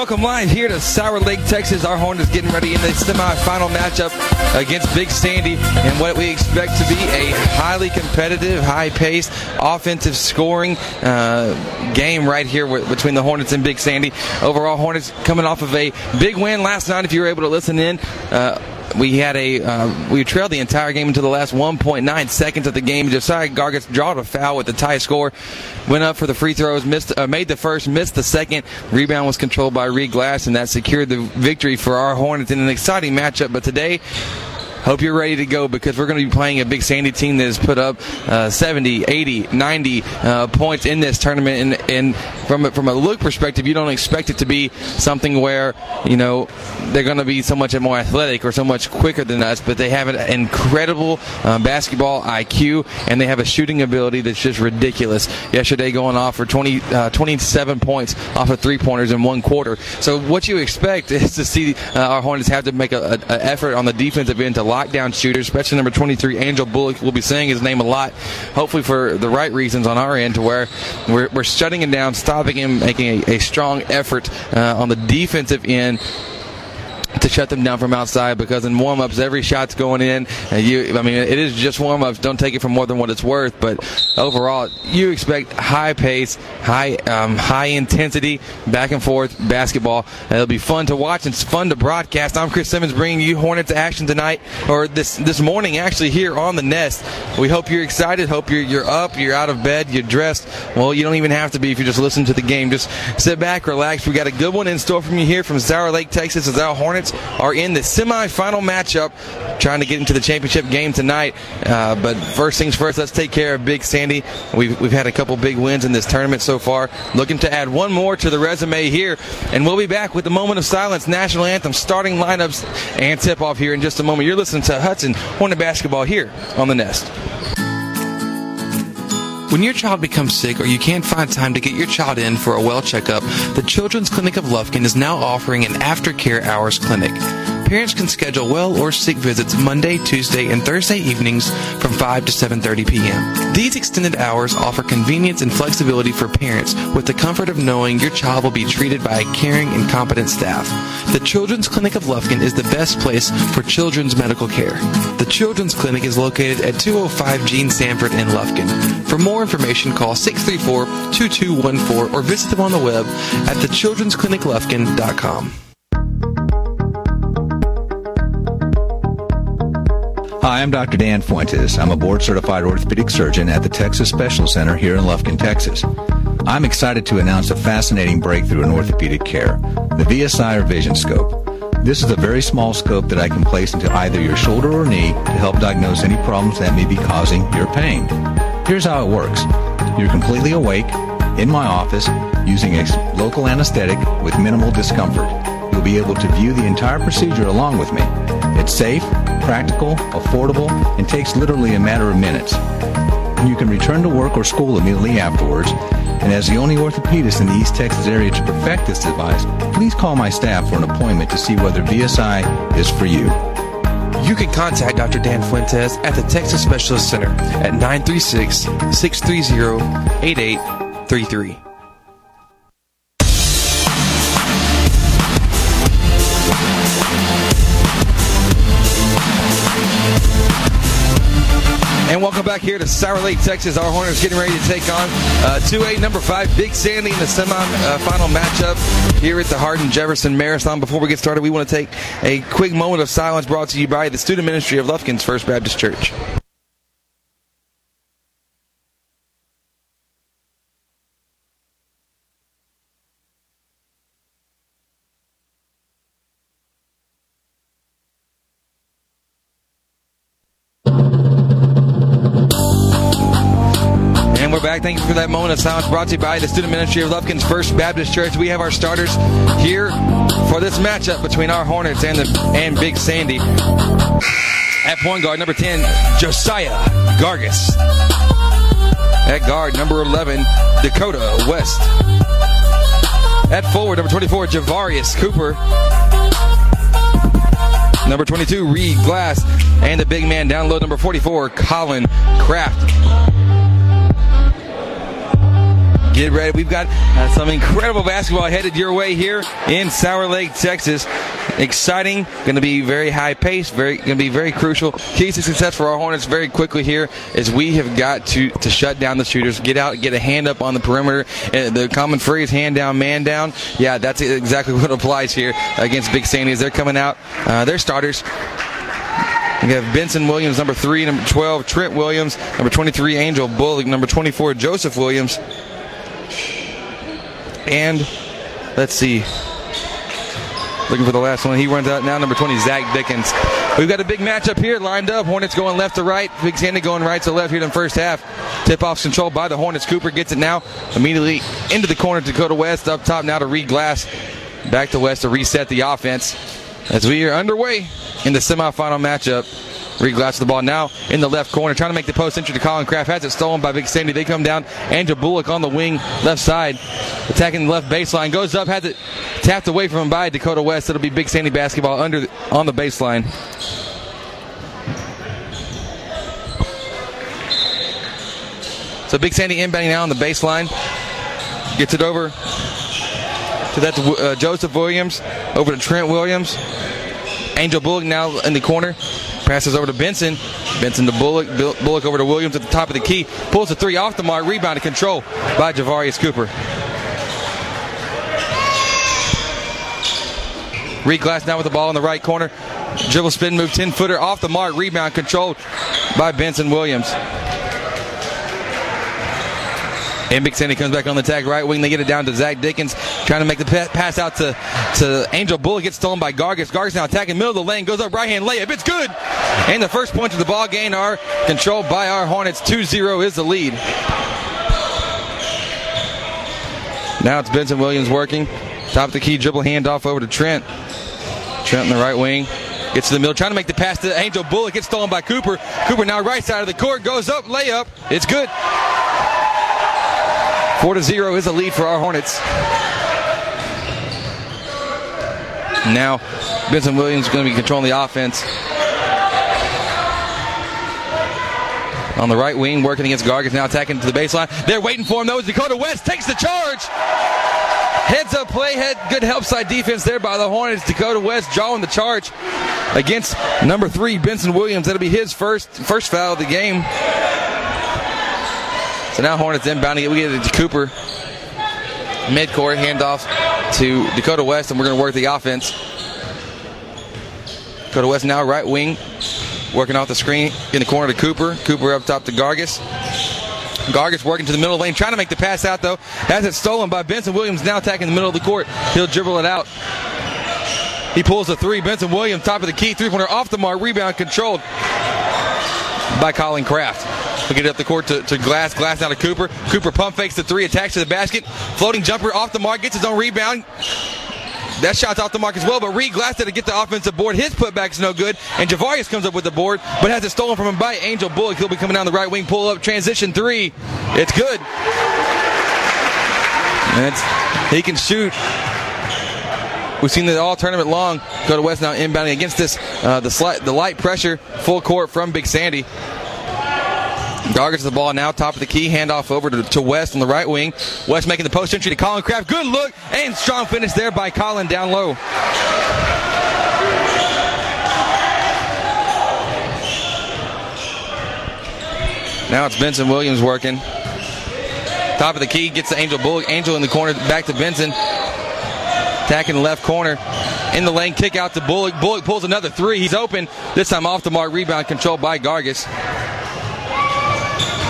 welcome live here to Sour Lake, Texas. Our horn is getting ready in the semifinal matchup against Big Sandy and what we expect to be a highly competitive, high-paced, offensive scoring uh, game right here between the Hornets and Big Sandy. Overall, Hornets coming off of a big win last night. If you were able to listen in. Uh, we had a uh, we trailed the entire game until the last 1.9 seconds of the game. Josiah Gargis drawed a foul with the tie score, went up for the free throws, missed uh, made the first, missed the second. Rebound was controlled by Reed Glass, and that secured the victory for our Hornets in an exciting matchup. But today, hope you're ready to go because we're going to be playing a Big Sandy team that has put up uh, 70, 80, 90 uh, points in this tournament. And, and from a, from a look perspective, you don't expect it to be something where you know they're going to be so much more athletic or so much quicker than us. But they have an incredible uh, basketball IQ and they have a shooting ability that's just ridiculous. Yesterday, going off for 20, uh, 27 points off of three pointers in one quarter. So what you expect is to see uh, our Hornets have to make an effort on the defensive end to lockdown shooters, especially number 23, Angel Bullock. We'll be saying his name a lot, hopefully for the right reasons on our end, to where we're, we're shutting him down, stopping him, making a, a strong effort uh, on the defensive end to shut them down from outside because in warm-ups every shot's going in. And you I mean it is just warm-ups. Don't take it for more than what it's worth. But overall you expect high pace high um, high intensity back and forth basketball. And it'll be fun to watch it's fun to broadcast. I'm Chris Simmons bringing you Hornets action tonight or this this morning actually here on the nest. We hope you're excited. Hope you're you're up you're out of bed you're dressed. Well you don't even have to be if you just listen to the game. Just sit back relax. We got a good one in store from you here from Sour Lake Texas. As our Hornets are in the semifinal matchup, trying to get into the championship game tonight. Uh, but first things first, let's take care of Big Sandy. We've, we've had a couple big wins in this tournament so far. Looking to add one more to the resume here. And we'll be back with the moment of silence, national anthem, starting lineups, and tip off here in just a moment. You're listening to Hudson Hornet Basketball here on the Nest. When your child becomes sick or you can't find time to get your child in for a well checkup, the Children's Clinic of Lufkin is now offering an aftercare hours clinic. Parents can schedule well or sick visits Monday, Tuesday, and Thursday evenings from 5 to 7:30 p.m. These extended hours offer convenience and flexibility for parents with the comfort of knowing your child will be treated by a caring and competent staff. The Children's Clinic of Lufkin is the best place for children's medical care. The Children's Clinic is located at 205 Gene Sanford in Lufkin. For more information, call 634-2214 or visit them on the web at thechildren'scliniclufkin.com. Hi, I'm Dr. Dan Fuentes. I'm a board certified orthopedic surgeon at the Texas Special Center here in Lufkin, Texas. I'm excited to announce a fascinating breakthrough in orthopedic care the VSI or Vision Scope. This is a very small scope that I can place into either your shoulder or knee to help diagnose any problems that may be causing your pain. Here's how it works you're completely awake in my office using a local anesthetic with minimal discomfort. You'll be able to view the entire procedure along with me. It's safe, practical, affordable, and takes literally a matter of minutes. You can return to work or school immediately afterwards. And as the only orthopedist in the East Texas area to perfect this device, please call my staff for an appointment to see whether VSI is for you. You can contact Dr. Dan Fuentes at the Texas Specialist Center at 936 630 8833. Welcome back here to Sour Lake, Texas. Our Hornets getting ready to take on uh, 2A number 5 Big Sandy in the semi-final uh, matchup here at the Hardin Jefferson Marathon. Before we get started, we want to take a quick moment of silence brought to you by the Student Ministry of Lufkin's First Baptist Church. For that moment of silence brought to you by the Student Ministry of Lufkin's First Baptist Church. We have our starters here for this matchup between our Hornets and the and Big Sandy. At point guard, number 10, Josiah Gargis. At guard, number 11, Dakota West. At forward, number 24, Javarius Cooper. Number 22, Reed Glass. And the big man down low, number 44, Colin Kraft. Get ready. We've got uh, some incredible basketball headed your way here in Sour Lake, Texas. Exciting, going to be very high pace, very going to be very crucial. Keys to success for our Hornets very quickly here is we have got to to shut down the shooters, get out, get a hand up on the perimeter. And the common phrase, hand down, man down. Yeah, that's exactly what applies here against Big Sandy. As they're coming out, uh, they're starters. We have Benson Williams, number three, number 12, Trent Williams, number 23, Angel Bullock, number 24, Joseph Williams. And let's see. Looking for the last one. He runs out now, number 20, Zach Dickens. We've got a big matchup here lined up. Hornets going left to right. Big Sandy going right to left here in the first half. Tip off controlled by the Hornets. Cooper gets it now. Immediately into the corner. Dakota West up top now to Reed Glass. Back to West to reset the offense. As we are underway in the semifinal matchup. Reed Glass with the ball now in the left corner, trying to make the post entry to Colin Kraft. Has it stolen by Big Sandy. They come down. Angel Bullock on the wing, left side, attacking the left baseline. Goes up, has it tapped away from him by Dakota West. It'll be Big Sandy basketball under on the baseline. So Big Sandy inbounding now on the baseline. Gets it over to that uh, Joseph Williams, over to Trent Williams. Angel Bullock now in the corner. Passes over to Benson. Benson to Bullock. Bullock over to Williams at the top of the key. Pulls the three off the mark. Rebound to control by Javarius Cooper. Reed Glass now with the ball in the right corner. Dribble spin move 10 footer off the mark. Rebound controlled by Benson Williams. And Big Sandy comes back on the tag right wing. They get it down to Zach Dickens, trying to make the pass out to, to Angel Bullock. Gets stolen by Gargis. Gargis now attacking middle of the lane. Goes up right hand layup. It's good. And the first points of the ball game are controlled by our Hornets. 2-0 is the lead. Now it's Benson Williams working. Top of the key dribble handoff over to Trent. Trent in the right wing. Gets to the middle, trying to make the pass to Angel Bullock. Gets stolen by Cooper. Cooper now right side of the court. Goes up, layup. It's good. Four to zero is a lead for our Hornets. Now, Benson Williams is going to be controlling the offense. On the right wing, working against Gargis, now attacking to the baseline. They're waiting for him, though. Dakota West takes the charge. Heads up play, head good help side defense there by the Hornets. Dakota West drawing the charge against number three, Benson Williams. That'll be his first first foul of the game. So now Hornets inbounding it. We get it to Cooper. Midcourt handoff to Dakota West, and we're going to work the offense. Dakota West now right wing, working off the screen in the corner to Cooper. Cooper up top to Gargis. Gargis working to the middle lane, trying to make the pass out though. Has it stolen by Benson Williams, now attacking the middle of the court. He'll dribble it out. He pulls a three. Benson Williams, top of the key, three pointer off the mark, rebound controlled by Colin Kraft. We get it up the court to, to Glass. Glass out to Cooper. Cooper pump fakes the three, attacks to the basket. Floating jumper off the mark, gets his own rebound. That shot's off the mark as well, but Reed Glass to get the offensive board. His putback's no good, and Javarius comes up with the board, but has it stolen from him by Angel Bullock. He'll be coming down the right wing, pull up, transition three. It's good. It's, he can shoot. We've seen it all tournament long. Go to West now inbounding against this uh, the slight, the light pressure full court from Big Sandy. Gargis the ball now, top of the key, handoff over to, to, West on the right wing. West making the post entry to Colin Kraft. Good look and strong finish there by Colin down low. Now it's Benson Williams working. Top of the key, gets the Angel Bullock. Angel in the corner, back to Benson. Attacking the left corner. In the lane, kick out to Bullock. Bullock pulls another three. He's open. This time off the mark, rebound controlled by Gargis.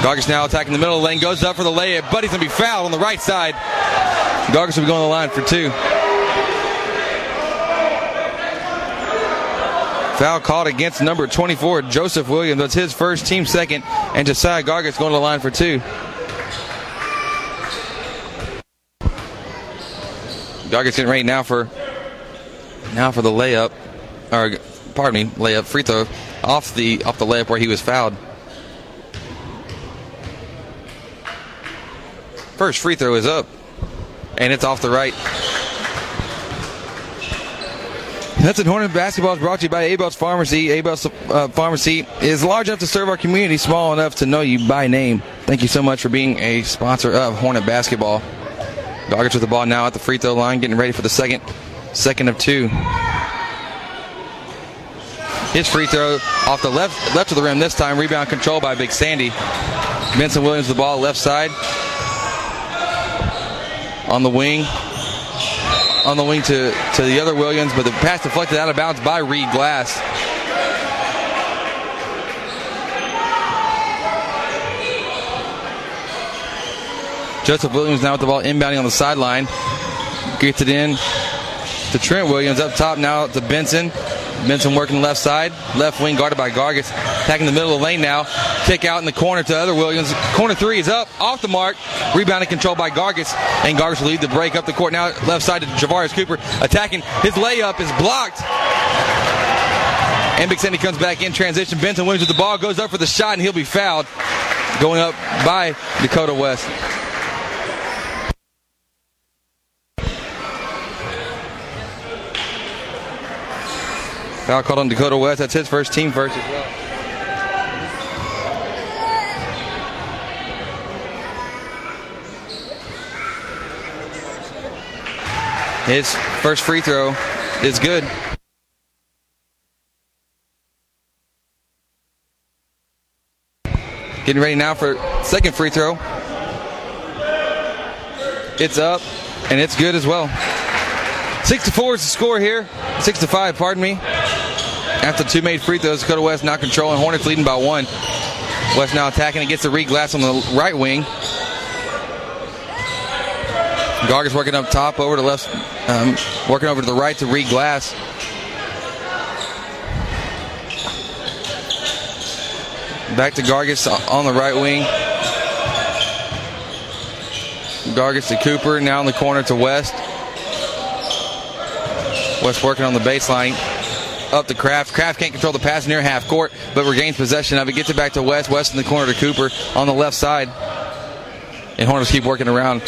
Gargis now attacking the middle of the lane, goes up for the layup, but he's going to be fouled on the right side. Gargis will be going to the line for two. Foul called against number 24, Joseph Williams. That's his first, team second, and Josiah Gargis going to the line for two. Gargis getting ready now for now for the layup, or pardon me, layup free throw off the off the layup where he was fouled. First free throw is up, and it's off the right. It. Hornet basketball is brought to you by Abel's Pharmacy. Abel's uh, Pharmacy is large enough to serve our community, small enough to know you by name. Thank you so much for being a sponsor of Hornet basketball. Gargis with the ball now at the free throw line, getting ready for the second, second of two. His free throw off the left, left of the rim this time. Rebound control by Big Sandy. Benson Williams the ball left side on the wing, on the wing to to the other Williams, but the pass deflected out of bounds by Reed Glass. Joseph Williams now with the ball inbounding on the sideline. Gets it in to Trent Williams up top now to Benson. Benson working left side, left wing guarded by Gargis. Attacking the middle of the lane now. Kick out in the corner to other Williams. Corner three is up, off the mark. Rebounded control by Gargis. And Gargis will lead the break up the court now. Left side to Javarius Cooper. Attacking. His layup is blocked. And Big Sandy comes back in transition. Benson Williams with the ball, goes up for the shot, and he'll be fouled. Going up by Dakota West. Foul called on Dakota West. That's his first team first as well. His first free throw is good. Getting ready now for second free throw. It's up and it's good as well. Six to four is the score here. Six to five, pardon me. After two made free throws, Dakota West now controlling. Hornets leading by one. West now attacking. It gets the Reed Glass on the right wing. Gargis working up top over to left, um, working over to the right to Reed Glass. Back to Gargis on the right wing. Gargis to Cooper, now in the corner to West. West working on the baseline. Up to Kraft. Kraft can't control the pass near half court, but regains possession of it. Gets it back to West. West in the corner to Cooper on the left side. And Hornets keep working around,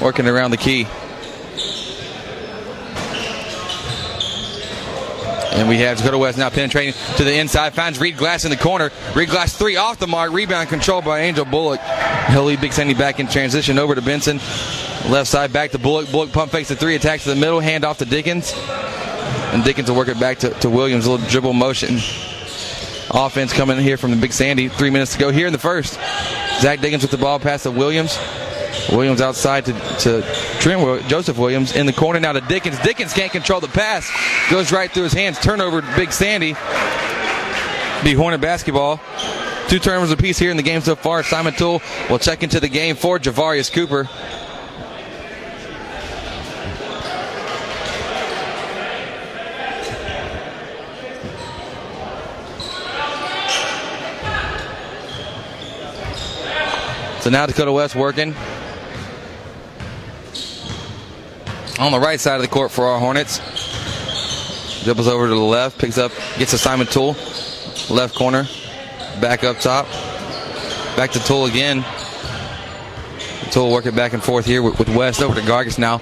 working around the key. And we have Dakota West now penetrating to the inside. Finds Reed Glass in the corner. Reed Glass three off the mark. Rebound controlled by Angel Bullock. He'll lead Big Sandy back in transition over to Benson. Left side back to Bullock. Bullock pump fakes the three. Attacks to the middle. Hand off to Dickens. And Dickens will work it back to, to Williams. A little dribble motion. Offense coming in here from the Big Sandy. Three minutes to go here in the first. Zach Dickens with the ball pass to Williams. Williams outside to, to Trent Joseph Williams in the corner now to Dickens. Dickens can't control the pass. Goes right through his hands. Turnover Big Sandy. Be Hornet basketball. Two turnovers apiece here in the game so far. Simon Toole will check into the game for Javarius Cooper. So now Dakota West working. On the right side of the court for our Hornets. Dribbles over to the left, picks up, gets a Simon Tool. Left corner. Back up top. Back to Tool again. Tool working back and forth here with, with West over to Gargis now.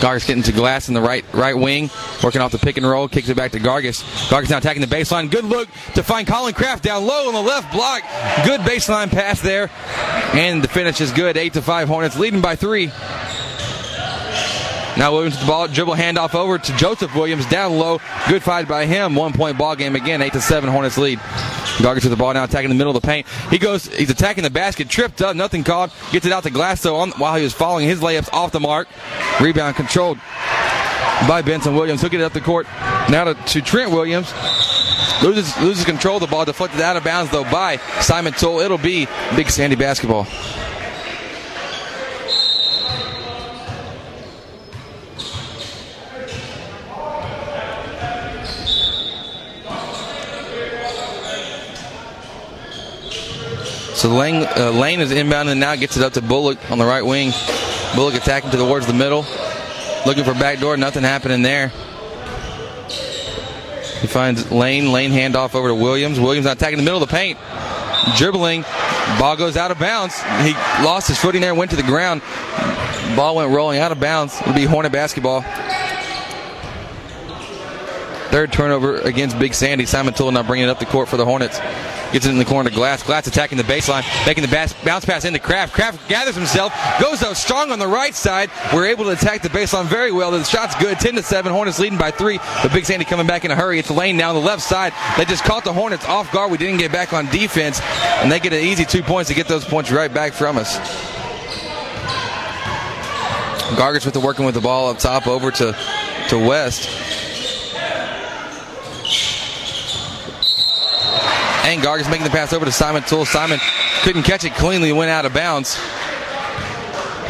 Gargis getting to Glass in the right right wing, working off the pick and roll, kicks it back to Gargis. Gargis now attacking the baseline. Good look to find Colin Kraft down low on the left block. Good baseline pass there, and the finish is good. Eight to five Hornets leading by three. Now Williams with the ball, dribble handoff over to Joseph Williams down low. Good fight by him. One point ball game again. Eight to seven Hornets lead. Gargis with the ball now attacking the middle of the paint. He goes, he's attacking the basket, tripped up, nothing called. Gets it out to Glass though on, while he was following his layups off the mark. Rebound controlled by Benson Williams. Get it up the court now to, to Trent Williams. Loses, loses control of the ball, deflected out of bounds though by Simon Toole. It'll be Big Sandy basketball. So Lane, uh, Lane is inbound and now gets it up to Bullock on the right wing. Bullock attacking towards the middle. Looking for backdoor. Nothing happening there. He finds Lane. Lane handoff over to Williams. Williams not attacking the middle of the paint. Dribbling. Ball goes out of bounds. He lost his footing there, went to the ground. Ball went rolling out of bounds. It'll be Hornet basketball. Third turnover against Big Sandy. Simon Toole not bringing it up the court for the Hornets. Gets it in the corner to Glass. Glass attacking the baseline, making the bounce pass into Kraft. Kraft gathers himself, goes out strong on the right side. We're able to attack the baseline very well. The shot's good. 10 to 7. Hornets leading by three. The Big Sandy coming back in a hurry. It's lane now on the left side. They just caught the Hornets off guard. We didn't get back on defense, and they get an easy two points to get those points right back from us. Gargis with the working with the ball up top over to, to West. And Gargis making the pass over to Simon Tool. Simon couldn't catch it cleanly, went out of bounds.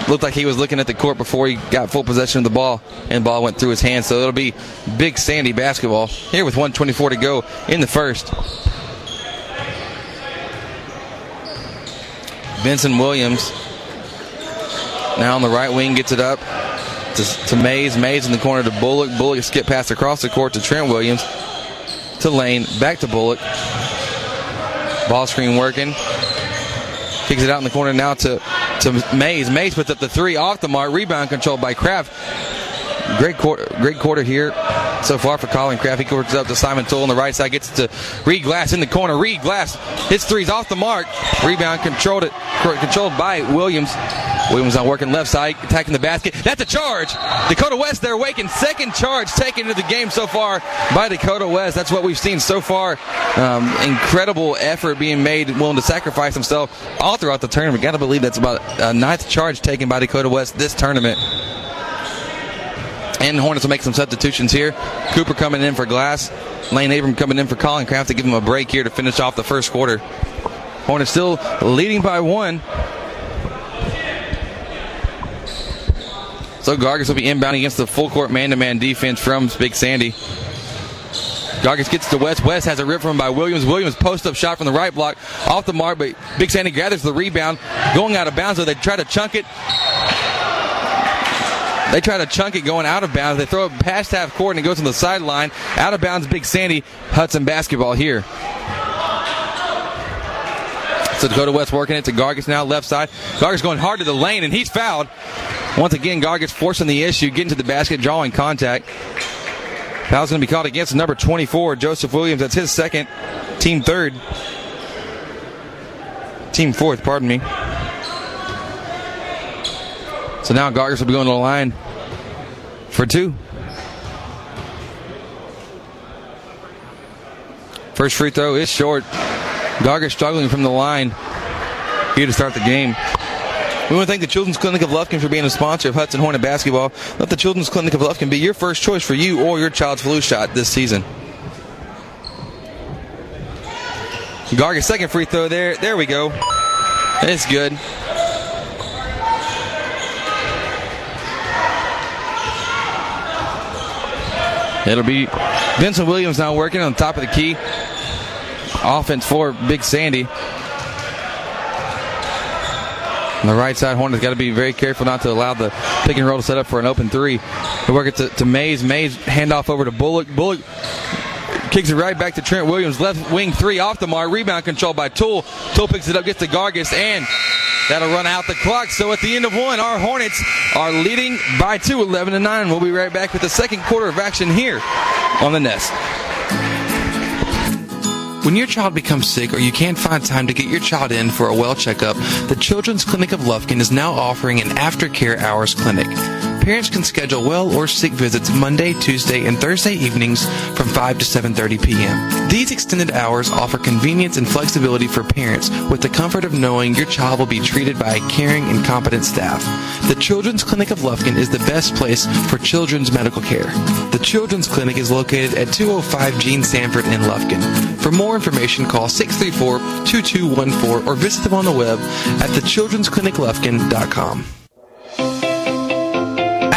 Looked like he was looking at the court before he got full possession of the ball, and the ball went through his hands. So it'll be big Sandy basketball here with 124 to go in the first. Benson Williams now on the right wing gets it up to, to Mays. Mays in the corner to Bullock. Bullock skip pass across the court to Trent Williams. To Lane. Back to Bullock. Ball screen working. Kicks it out in the corner now to, to Mays. Mays puts up the three off the mark. Rebound controlled by Kraft. Great quarter, great quarter here so far for Colin Kraft. He quarters up to Simon Tool on the right side. Gets to Reed Glass in the corner. Reed Glass hits threes off the mark. Rebound controlled it, controlled by Williams. Williams on working left side, attacking the basket. That's a charge. Dakota West there waking. Second charge taken into the game so far by Dakota West. That's what we've seen so far. Um, incredible effort being made, willing to sacrifice himself all throughout the tournament. Got to believe that's about a ninth charge taken by Dakota West this tournament. And Hornets will make some substitutions here. Cooper coming in for Glass. Lane Abram coming in for Colin Kraft to give him a break here to finish off the first quarter. Hornets still leading by one. So Gargis will be inbounding against the full court man to man defense from Big Sandy. Gargis gets to West. West has a rip from him by Williams. Williams post up shot from the right block off the mark, but Big Sandy gathers the rebound. Going out of bounds, so they try to chunk it. They try to chunk it going out of bounds. They throw it past half court and it goes on the sideline. Out of bounds, Big Sandy. Hudson basketball here. So Dakota West working it to Gargis now, left side. Gargis going hard to the lane, and he's fouled. Once again, Gargis forcing the issue, getting to the basket, drawing contact. Foul's going to be called against number 24, Joseph Williams. That's his second, team third. Team fourth, pardon me. So now Gargis will be going to the line for two. First free throw is short. Gargis struggling from the line here to start the game. We want to thank the Children's Clinic of Lufkin for being a sponsor of Hudson Hornet basketball. Let the Children's Clinic of Lufkin be your first choice for you or your child's flu shot this season. Gargis second free throw there. There we go. It's good. It'll be Benson Williams now working on the top of the key. Offense for Big Sandy. On the right side, Hornets got to be very careful not to allow the pick and roll to set up for an open three. They work it to, to Mays. Mays handoff over to Bullock. Bullock kicks it right back to Trent Williams. Left wing three off the mark. Rebound controlled by Tool. Tool picks it up, gets to Gargis, and that'll run out the clock. So at the end of one, our Hornets are leading by two, 11 to 9. We'll be right back with the second quarter of action here on the Nest. When your child becomes sick or you can't find time to get your child in for a well checkup, the Children's Clinic of Lufkin is now offering an aftercare hours clinic. Parents can schedule well or sick visits Monday, Tuesday, and Thursday evenings from 5 to 7:30 p.m. These extended hours offer convenience and flexibility for parents with the comfort of knowing your child will be treated by a caring and competent staff. The Children's Clinic of Lufkin is the best place for children's medical care. The Children's Clinic is located at 205 Gene Sanford in Lufkin. For more information, call 634-2214 or visit them on the web at thechildren'scliniclufkin.com.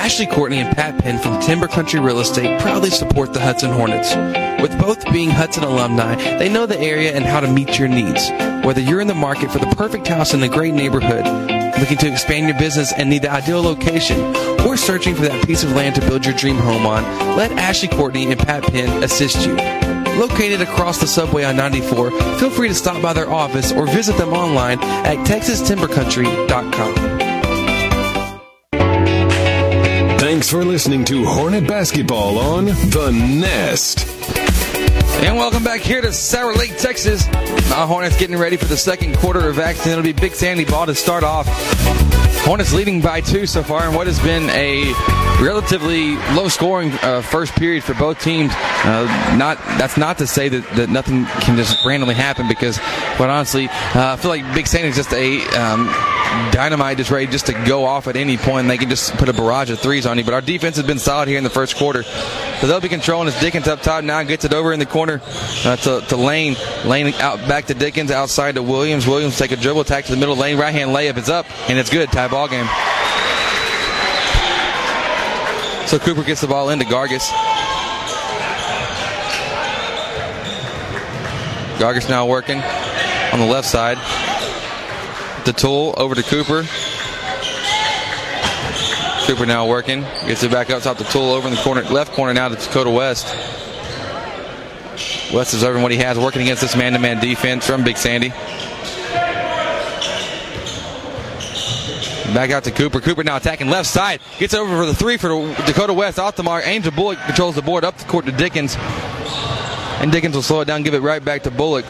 Ashley Courtney and Pat Penn from Timber Country Real Estate proudly support the Hudson Hornets. With both being Hudson alumni, they know the area and how to meet your needs. Whether you're in the market for the perfect house in a great neighborhood, looking to expand your business and need the ideal location, or searching for that piece of land to build your dream home on, let Ashley Courtney and Pat Penn assist you. Located across the subway on 94, feel free to stop by their office or visit them online at texastimbercountry.com. Thanks for listening to Hornet Basketball on The Nest. And welcome back here to Sour Lake, Texas. Our Hornets getting ready for the second quarter of action. It'll be Big Sandy ball to start off. Hornets leading by two so far in what has been a relatively low-scoring uh, first period for both teams. Uh, not that's not to say that, that nothing can just randomly happen because, quite honestly, uh, I feel like Big Sandy is just a um, dynamite just ready just to go off at any point. And they can just put a barrage of threes on you. But our defense has been solid here in the first quarter. So they'll be controlling as Dickens up top now gets it over in the corner uh, to, to Lane. Lane out back to Dickens outside to Williams. Williams take a dribble attack to the middle lane. Right hand layup is up and it's good. Tie ball game. So Cooper gets the ball into Gargis. Gargis now working on the left side. The tool over to Cooper. Cooper now working. Gets it back up top the tool over in the corner, left corner now to Dakota West. West is over what he has, working against this man-to-man defense from Big Sandy. Back out to Cooper. Cooper now attacking left side. Gets over for the three for Dakota West. Off the mark. Angel Bullock controls the board up the court to Dickens. And Dickens will slow it down, give it right back to Bullock.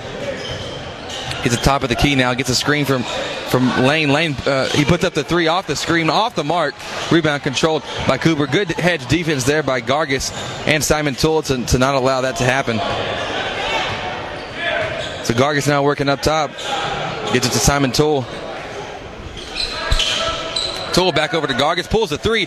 Gets the top of the key now. Gets a screen from from Lane. Lane uh, he puts up the three off the screen, off the mark. Rebound controlled by Cooper. Good hedge defense there by Gargis and Simon Toole to, to not allow that to happen. So Gargis now working up top. Gets it to Simon Toole. Toole back over to Gargis, pulls the three.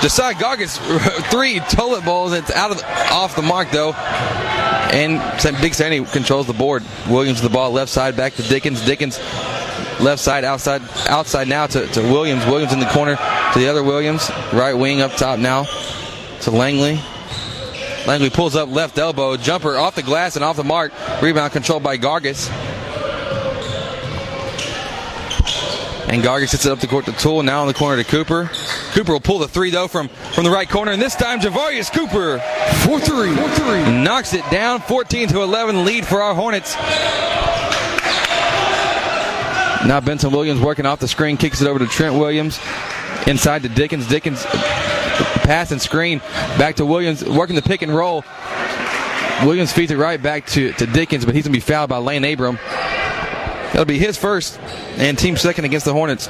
Decide Gargis three toilet bowls. It's out of off the mark though. And Big Sandy controls the board. Williams the ball left side back to Dickens. Dickens left side outside outside now to, to Williams. Williams in the corner to the other Williams. Right wing up top now to Langley. Langley pulls up left elbow. Jumper off the glass and off the mark. Rebound controlled by Gargis. And Gargis sits it up the court to Tool. Now in the corner to Cooper. Cooper will pull the three though from, from the right corner, and this time Javarius Cooper for three. For three. knocks it down. 14 to 11 lead for our Hornets. Now Benson Williams working off the screen, kicks it over to Trent Williams. Inside to Dickens. Dickens pass and screen back to Williams, working the pick and roll. Williams feeds it right back to, to Dickens, but he's going to be fouled by Lane Abram. That'll be his first and team second against the Hornets.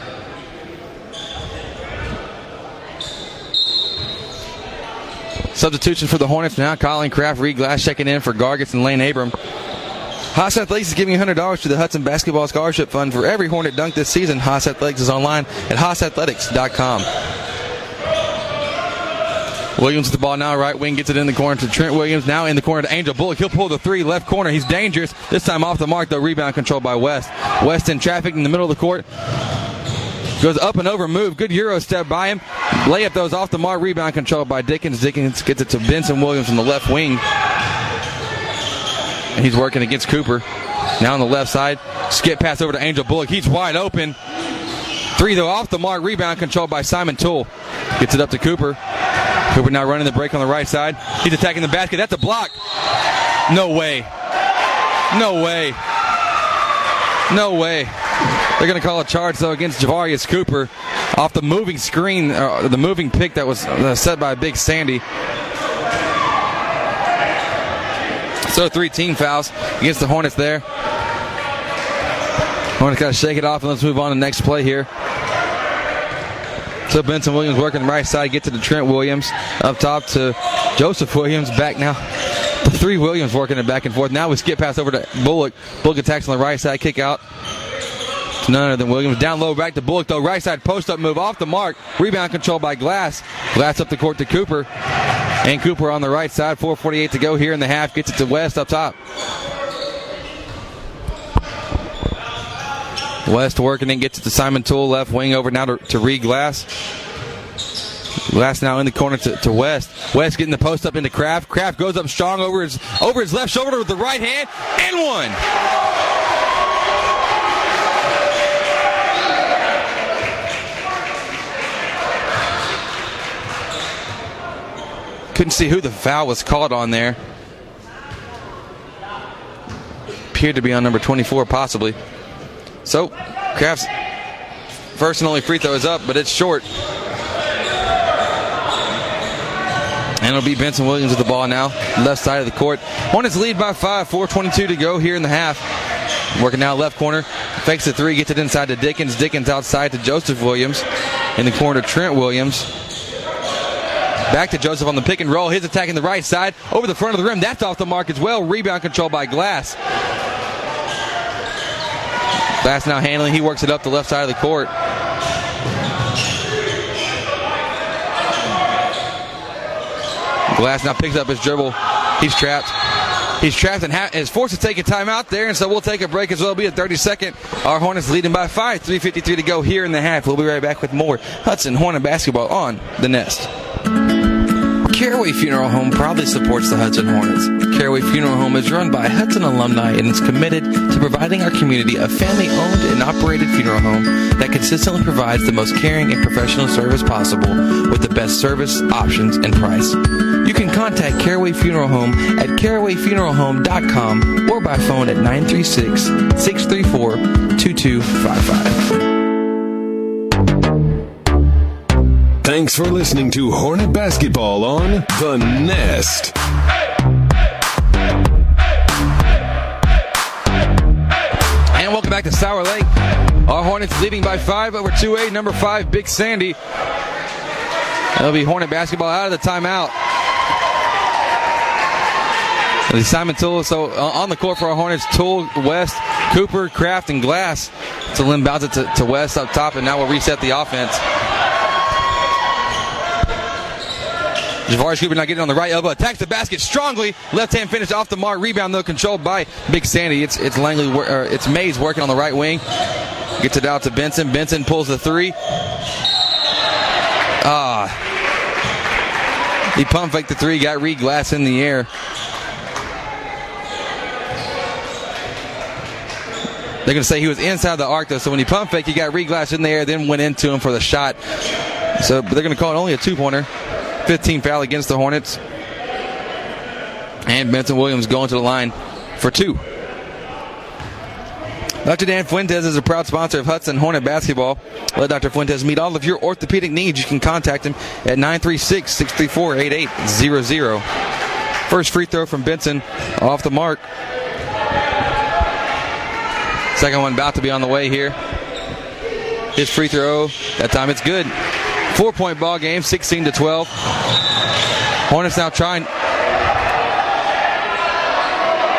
Substitution for the Hornets now. Colin Kraft, Reed Glass checking in for Gargis and Lane Abram. Haas Athletics is giving $100 to the Hudson Basketball Scholarship Fund for every Hornet dunk this season. Haas Athletics is online at haasathletics.com. Williams with the ball now, right wing, gets it in the corner to Trent Williams. Now in the corner to Angel Bullock. He'll pull the three, left corner. He's dangerous. This time off the mark, though. Rebound controlled by West. West in traffic in the middle of the court. Goes up and over move. Good Euro step by him. Layup those off the mark. Rebound controlled by Dickens. Dickens gets it to Benson Williams on the left wing. And he's working against Cooper. Now on the left side. Skip pass over to Angel Bullock. He's wide open. Three though off the mark. Rebound controlled by Simon Tool. Gets it up to Cooper. Cooper now running the break on the right side. He's attacking the basket. That's a block. No way. No way. No way. They're going to call a charge though against Javarius Cooper off the moving screen, uh, the moving pick that was uh, set by Big Sandy. So three team fouls against the Hornets there. Hornets got to shake it off and let's move on to the next play here. So Benson Williams working the right side, get to the Trent Williams up top to Joseph Williams. Back now. The three Williams working it back and forth. Now we skip pass over to Bullock. Bullock attacks on the right side, kick out. To none other than Williams. Down low, back to Bullock though. Right side post up move off the mark. Rebound controlled by Glass. Glass up the court to Cooper. And Cooper on the right side. 4.48 to go here in the half. Gets it to West up top. West working and gets it to Simon Tool, left wing over now to, to Reed Glass. Glass now in the corner to, to, West. West getting the post up into Kraft. Kraft goes up strong over his over his left shoulder with the right hand and one. Couldn't see who the foul was called on there. Appeared to be on number 24, possibly. So, Kraft's first and only free throw is up, but it's short. And it'll be Benson Williams with the ball now, left side of the court. Hornets lead by five, 4.22 to go here in the half. Working now left corner, fakes the three, gets it inside to Dickens. Dickens outside to Joseph Williams. In the corner, Trent Williams. Back to Joseph on the pick and roll. His attacking the right side over the front of the rim. That's off the mark as well. Rebound control by Glass. Glass now handling. He works it up the left side of the court. Glass now picks up his dribble. He's trapped. He's trapped and ha- is forced to take a timeout there, and so we'll take a break as well. It'll be a 30 second. Our Hornets leading by five. 3.53 to go here in the half. We'll be right back with more Hudson Hornet basketball on the Nest. Caraway Funeral Home proudly supports the Hudson Hornets. Caraway Funeral Home is run by Hudson alumni and is committed to providing our community a family owned and operated funeral home that consistently provides the most caring and professional service possible with the best service, options, and price. You can contact Caraway Funeral Home at carawayfuneralhome.com or by phone at 936 634 2255. Thanks for listening to Hornet Basketball on The Nest. And welcome back to Sour Lake. Our Hornets leading by five over 2A, number five, Big Sandy. That'll be Hornet basketball out of the timeout. Simon Tool, so uh, on the court for our Hornets, Tool, West, Cooper, Kraft, and Glass. So Lynn bounce it to, to West up top, and now we'll reset the offense. Javarius Cooper now getting on the right elbow, attacks the basket strongly. Left hand finish off the mark. Rebound though controlled by Big Sandy. It's it's Langley, or it's Mays working on the right wing. Gets it out to Benson. Benson pulls the three. Ah, he pump faked the three. Got Reed Glass in the air. They're going to say he was inside the arc though. So when he pump fake, he got Reed Glass in the air, then went into him for the shot. So they're going to call it only a two pointer. 15 foul against the Hornets. And Benson Williams going to the line for two. Dr. Dan Fuentes is a proud sponsor of Hudson Hornet basketball. Let Dr. Fuentes meet all of your orthopedic needs. You can contact him at 936 634 8800. First free throw from Benson off the mark. Second one about to be on the way here. His free throw, that time it's good. Four point ball game, 16 to 12. Hornets now trying.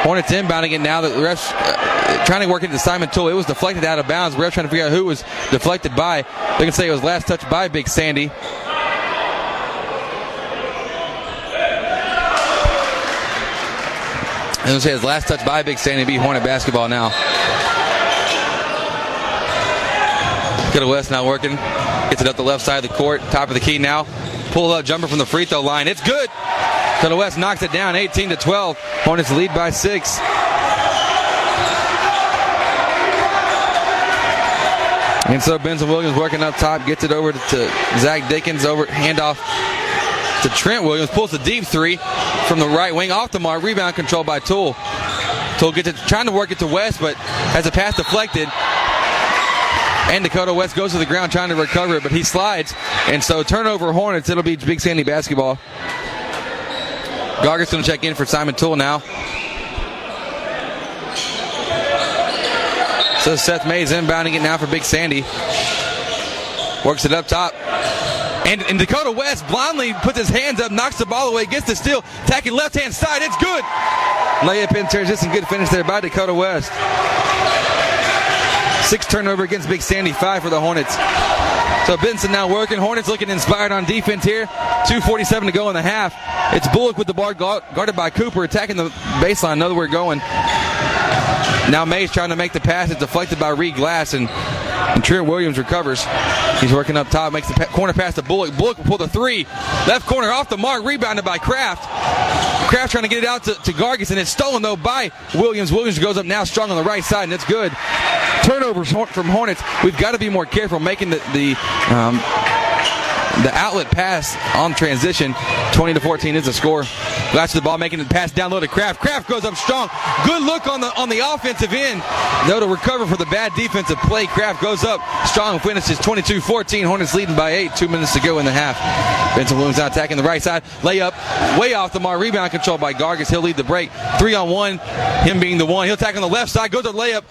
Hornets inbounding it now. The refs uh, trying to work into Simon Tool. It was deflected out of bounds. Refs trying to figure out who was deflected by. They can say it was last touch by Big Sandy. And say his last touch by Big Sandy be Hornet basketball now. Good West now working. Gets it up the left side of the court. Top of the key now. Pull up jumper from the free throw line. It's good. Coda West knocks it down 18 to 12. Hornets lead by six. And so Benson Williams working up top, gets it over to, to Zach Dickens, over handoff to Trent Williams, pulls the deep three from the right wing off the mark, rebound controlled by Tool. Tool gets it, trying to work it to West, but has a pass deflected. And Dakota West goes to the ground trying to recover it, but he slides. And so turnover Hornets, it'll be Big Sandy basketball. Gargis going to check in for Simon Tool now. So Seth Mays inbounding it now for Big Sandy. Works it up top. And, and, Dakota West blindly puts his hands up, knocks the ball away, gets the steal, attacking left hand side. It's good. Layup in transition, good finish there by Dakota West. Six turnover against Big Sandy, five for the Hornets. So Benson now working. Hornets looking inspired on defense here. 2.47 to go in the half. It's Bullock with the ball guarded by Cooper, attacking the baseline. Another we're going. Now Mays trying to make the pass. It's deflected by Reed Glass, and, and Trent Williams recovers. He's working up top, makes the pa- corner pass to Bullock. Bullock will pull the three. Left corner off the mark, rebounded by Kraft. Kraft trying to get it out to, to Gargis, and it's stolen, though, by Williams. Williams goes up now strong on the right side, and it's good. Turnovers from Hornets. We've got to be more careful making the, the um, the outlet pass on transition. 20 to 14 is the score. Latch the ball, making the pass down low to Kraft. Kraft goes up strong. Good look on the on the offensive end. Though to recover for the bad defensive play, Kraft goes up strong, finishes 22-14. Hornets leading by eight. Two minutes to go in the half. Benson Williams now attacking the right side. Layup way off the mark. Rebound controlled by Gargis. He'll lead the break. Three on one. Him being the one. He'll attack on the left side. Goes to layup.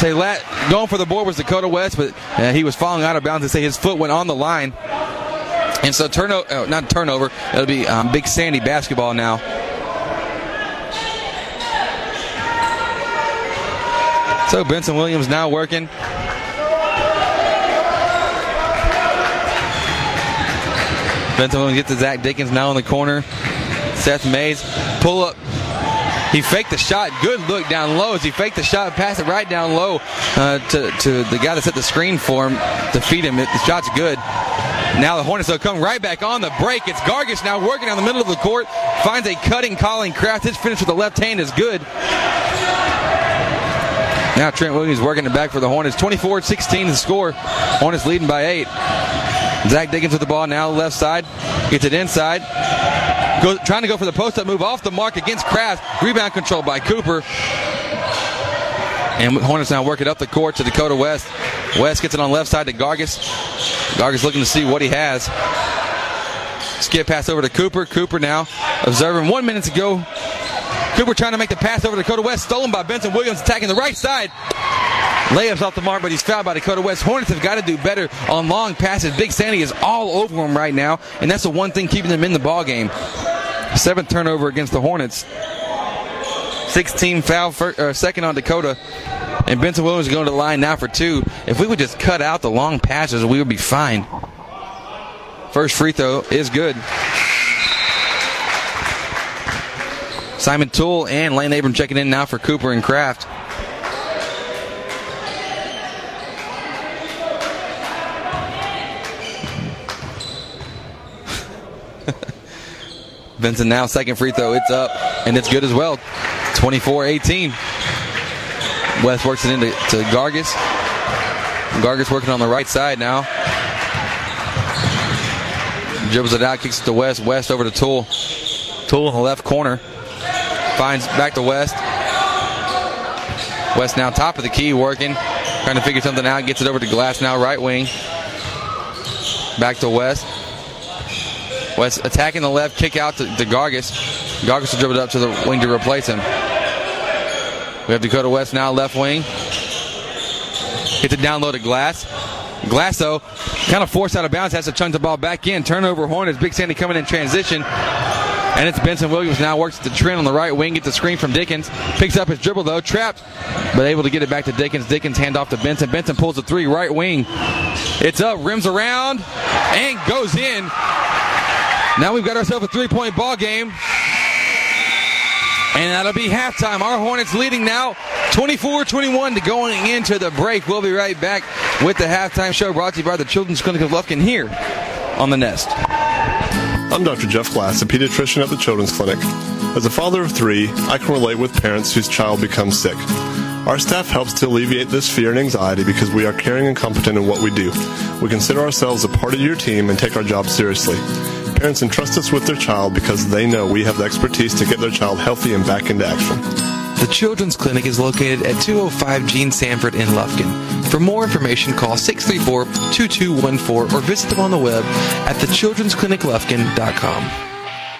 Say lat going for the board was Dakota West, but uh, he was falling out of bounds. To say his foot went on the line, and so turnover, oh, not turnover. It'll be um, Big Sandy basketball now. So Benson Williams now working. Benson Williams gets to Zach Dickens now in the corner. Seth Mays pull up. He faked the shot. Good look down low as he faked the shot, passed it right down low uh, to, to the guy that set the screen for him to feed him. The shot's good. Now the Hornets will come right back on the break. It's Gargis now working down the middle of the court. Finds a cutting Colin Kraft. His finish with the left hand is good. Now Trent Williams working it back for the Hornets. 24-16 the score. Hornets leading by eight. Zach Dickens with the ball now left side. Gets it inside. Goes, trying to go for the post-up move off the mark against Kraft. Rebound control by Cooper. And Hornets now work it up the court to Dakota West. West gets it on left side to Gargis. Gargis looking to see what he has. Skip pass over to Cooper. Cooper now observing one minute to go. Cooper trying to make the pass over to Dakota West. Stolen by Benson Williams attacking the right side. Layups off the mark, but he's fouled by Dakota West. Hornets have got to do better on long passes. Big Sandy is all over him right now, and that's the one thing keeping them in the ball game. Seventh turnover against the Hornets. 16 foul, for, uh, second on Dakota. And Benson Williams is going to the line now for two. If we would just cut out the long passes, we would be fine. First free throw is good. Simon Toole and Lane Abram checking in now for Cooper and Kraft. Benson now second free throw. It's up and it's good as well. 24-18. West works it into to Gargis. Gargis working on the right side now. Dribbles it out, kicks it to West. West over to Toole. Toole in the left corner. Finds back to West. West now top of the key working. Trying to figure something out. Gets it over to Glass now, right wing. Back to West. West attacking the left, kick out to, to Gargis. Gargis will dribble it up to the wing to replace him. We have Dakota West now, left wing. Hits it down low to Glass. Glass, though, kind of forced out of bounds, has to chunk the ball back in. Turnover Hornets. Big Sandy coming in transition. And it's Benson Williams now works the trend on the right wing, gets the screen from Dickens. Picks up his dribble, though, trapped, but able to get it back to Dickens. Dickens hand off to Benson. Benson pulls the three, right wing. It's up, rims around, and goes in. Now we've got ourselves a three point ball game. And that'll be halftime. Our Hornets leading now 24 21 to going into the break. We'll be right back with the halftime show brought to you by the Children's Clinic of Lufkin here on the Nest. I'm Dr. Jeff Glass, a pediatrician at the Children's Clinic. As a father of three, I can relate with parents whose child becomes sick. Our staff helps to alleviate this fear and anxiety because we are caring and competent in what we do. We consider ourselves a part of your team and take our job seriously. Parents entrust us with their child because they know we have the expertise to get their child healthy and back into action. The Children's Clinic is located at 205 Gene Sanford in Lufkin. For more information, call 634-2214 or visit them on the web at thechildren'scliniclufkin.com.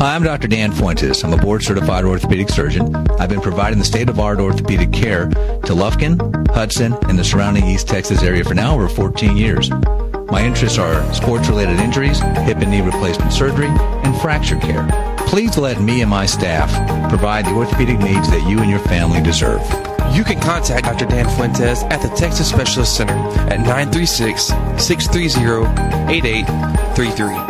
Hi, I'm Dr. Dan Fuentes. I'm a board certified orthopedic surgeon. I've been providing the state of art orthopedic care to Lufkin, Hudson, and the surrounding East Texas area for now over 14 years. My interests are sports related injuries, hip and knee replacement surgery, and fracture care. Please let me and my staff provide the orthopedic needs that you and your family deserve. You can contact Dr. Dan Fuentes at the Texas Specialist Center at 936 630 8833.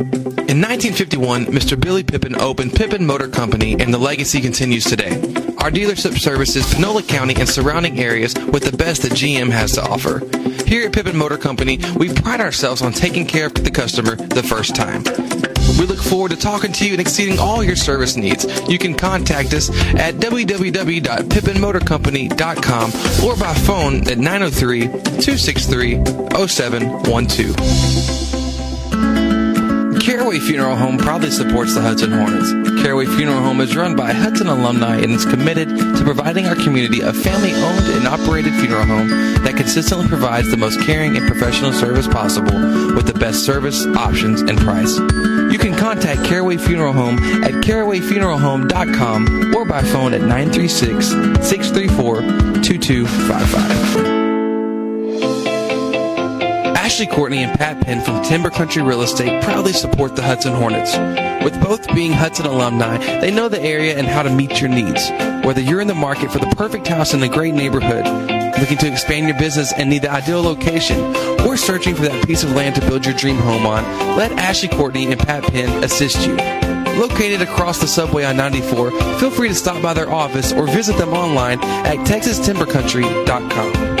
In 1951, Mr. Billy Pippin opened Pippin Motor Company, and the legacy continues today. Our dealership services Panola County and surrounding areas with the best that GM has to offer. Here at Pippin Motor Company, we pride ourselves on taking care of the customer the first time. We look forward to talking to you and exceeding all your service needs. You can contact us at www.pippinmotorcompany.com or by phone at 903 263 0712. Caraway Funeral Home proudly supports the Hudson Hornets. Caraway Funeral Home is run by Hudson alumni and is committed to providing our community a family owned and operated funeral home that consistently provides the most caring and professional service possible with the best service, options, and price. You can contact Caraway Funeral Home at carawayfuneralhome.com or by phone at 936 634 2255. Ashley Courtney and Pat Penn from Timber Country Real Estate proudly support the Hudson Hornets. With both being Hudson alumni, they know the area and how to meet your needs. Whether you're in the market for the perfect house in a great neighborhood, looking to expand your business and need the ideal location, or searching for that piece of land to build your dream home on, let Ashley Courtney and Pat Penn assist you. Located across the subway on 94, feel free to stop by their office or visit them online at texastimbercountry.com.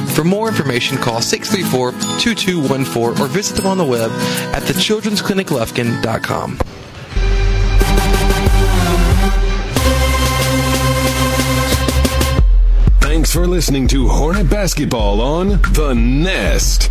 For more information, call 634-2214 or visit them on the web at thechildren'scliniclufkin.com. Thanks for listening to Hornet Basketball on The Nest.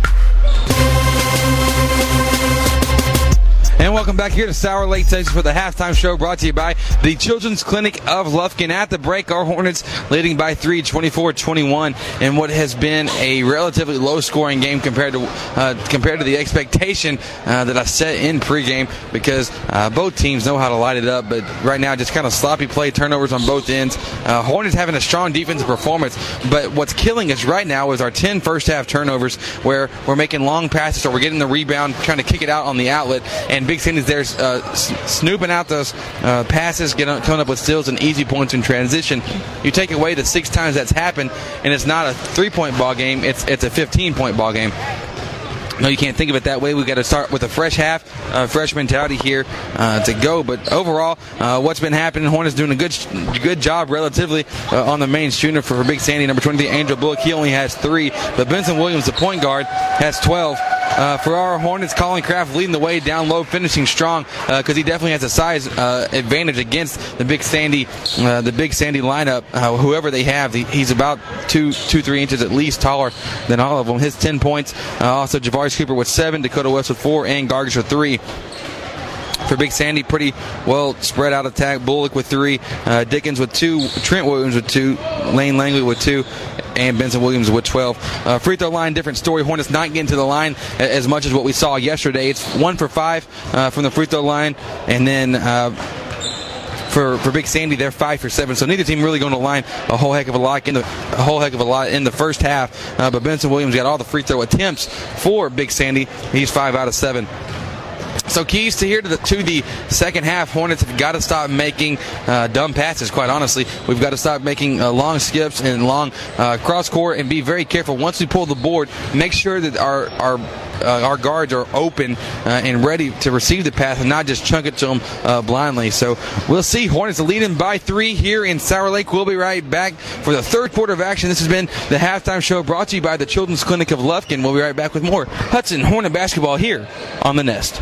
And welcome back here to Sour Lake, Texas for the halftime show brought to you by the Children's Clinic of Lufkin. At the break, our Hornets leading by three, 24-21 in what has been a relatively low-scoring game compared to uh, compared to the expectation uh, that I set in pregame because uh, both teams know how to light it up, but right now just kind of sloppy play, turnovers on both ends. Uh, Hornets having a strong defensive performance, but what's killing us right now is our 10 first-half turnovers where we're making long passes or we're getting the rebound, trying to kick it out on the outlet, and Big Sandy's there uh, snooping out those uh, passes, getting, coming up with steals and easy points in transition. You take away the six times that's happened, and it's not a three-point ball game; it's it's a 15-point ball game. No, you can't think of it that way. We've got to start with a fresh half, fresh mentality here uh, to go. But overall, uh, what's been happening, Hornets doing a good good job relatively uh, on the main shooter for, for Big Sandy. Number 23, Angel Bullock, he only has three. But Benson Williams, the point guard, has 12. Uh, our Hornets, Colin Kraft leading the way down low, finishing strong because uh, he definitely has a size uh, advantage against the Big Sandy, uh, the Big Sandy lineup. Uh, whoever they have, he's about two, two, three inches at least taller than all of them. His ten points. also, Javarius Cooper with seven, Dakota West with four, and Gargis with three for Big Sandy. Pretty well spread out attack. Bullock with three, uh, Dickens with two, Trent Williams with two, Lane Langley with two, and Benson Williams with 12. Uh, free throw line, different story. Hornets not getting to the line as much as what we saw yesterday. It's one for five uh, from the free throw line, and then uh, for, for Big Sandy, they're five for seven. So neither team really going to line a whole heck of a lot in the a whole heck of a lot in the first half. Uh, but Benson Williams got all the free throw attempts for Big Sandy. He's five out of seven. So keys to here to the, to the second half. Hornets have got to stop making uh, dumb passes. Quite honestly, we've got to stop making uh, long skips and long uh, cross court and be very careful once we pull the board. Make sure that our our uh, our guards are open uh, and ready to receive the pass and not just chunk it to them uh, blindly. So we'll see. Hornets leading by three here in Sour Lake. We'll be right back for the third quarter of action. This has been the halftime show brought to you by the Children's Clinic of Lufkin. We'll be right back with more Hudson Hornet basketball here on the Nest.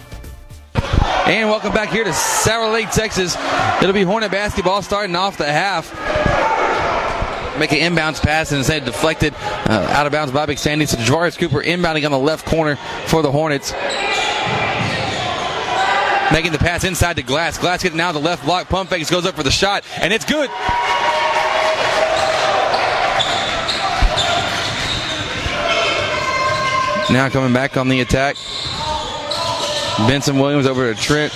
And welcome back here to Sour Lake, Texas. It'll be Hornet basketball starting off the half. Make an inbounds pass and instead deflected uh, out of bounds by Big Sandy. So Javarius Cooper inbounding on the left corner for the Hornets. Making the pass inside to Glass. Glass getting now the left block. Pump fakes goes up for the shot, and it's good. Now coming back on the attack. Benson Williams over to Trent.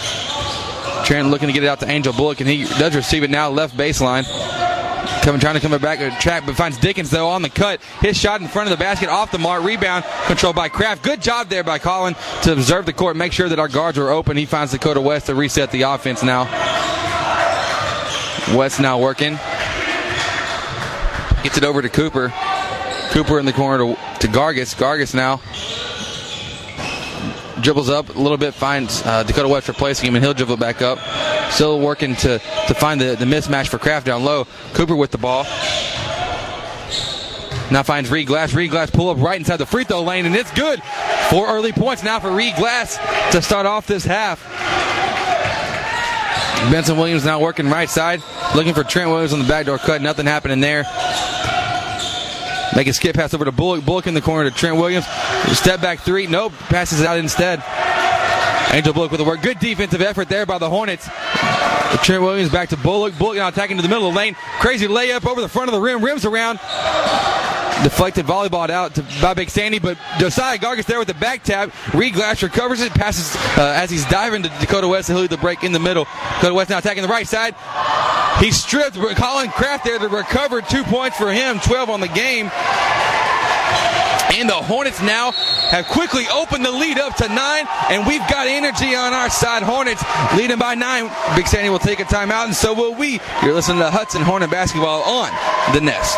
Trent looking to get it out to Angel Bullock, and he does receive it now left baseline. Coming, trying to come back to track, but finds Dickens though on the cut. His shot in front of the basket, off the mark, rebound controlled by Kraft. Good job there by Colin to observe the court, make sure that our guards are open. He finds Dakota West to reset the offense now. West now working, gets it over to Cooper. Cooper in the corner to, to Gargis. Gargis now dribbles up a little bit, finds uh, Dakota West replacing him, and he'll dribble back up. Still working to, to find the, the mismatch for Kraft down low. Cooper with the ball. Now finds Reed Glass. Reed Glass pull up right inside the free throw lane, and it's good. Four early points now for Reed Glass to start off this half. Benson Williams now working right side, looking for Trent Williams on the backdoor cut. Nothing happening there. Make a skip pass over to Bullock. Bullock in the corner to Trent Williams. Step back three. Nope. Passes out instead. Angel Bullock with the work. Good defensive effort there by the Hornets. Trent Williams back to Bullock. Bullock now attacking to the middle of the lane. Crazy layup over the front of the rim. Rims around. Deflected volleyball out to, by Big Sandy, but Josiah Gargis there with the back tap. Reed Glass recovers it, passes uh, as he's diving to Dakota West, and he'll lead the break in the middle. Dakota West now attacking the right side. He stripped Colin Kraft there to recover two points for him, 12 on the game. And the Hornets now have quickly opened the lead up to nine, and we've got energy on our side. Hornets leading by nine. Big Sandy will take a timeout, and so will we. You're listening to Hudson Hornet basketball on the Nest.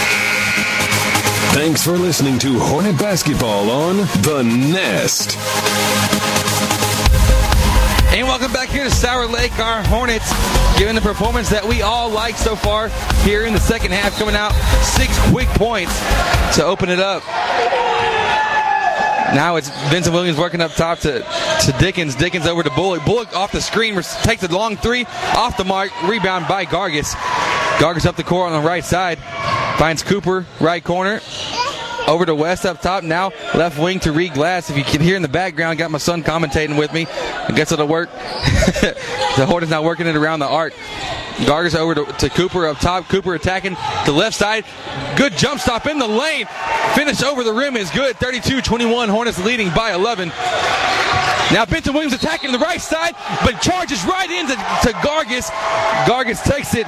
Thanks for listening to Hornet Basketball on The Nest. And welcome back here to Sour Lake. Our Hornets giving the performance that we all like so far here in the second half, coming out six quick points to open it up. Now it's Benson Williams working up top to, to Dickens. Dickens over to Bullock. Bullock off the screen takes the long three off the mark. Rebound by Gargis. Gargis up the court on the right side. Finds Cooper, right corner. over to West up top. Now left wing to Reed Glass. If you can hear in the background, got my son commentating with me. I guess it'll work. the Hornets not working it around the arc. Gargis over to, to, Cooper up top. Cooper attacking the left side. Good jump stop in the lane. Finish over the rim is good. 32 21. Hornets leading by 11. Now Benson Williams attacking the right side, but charges right into to Gargis. Gargis takes it.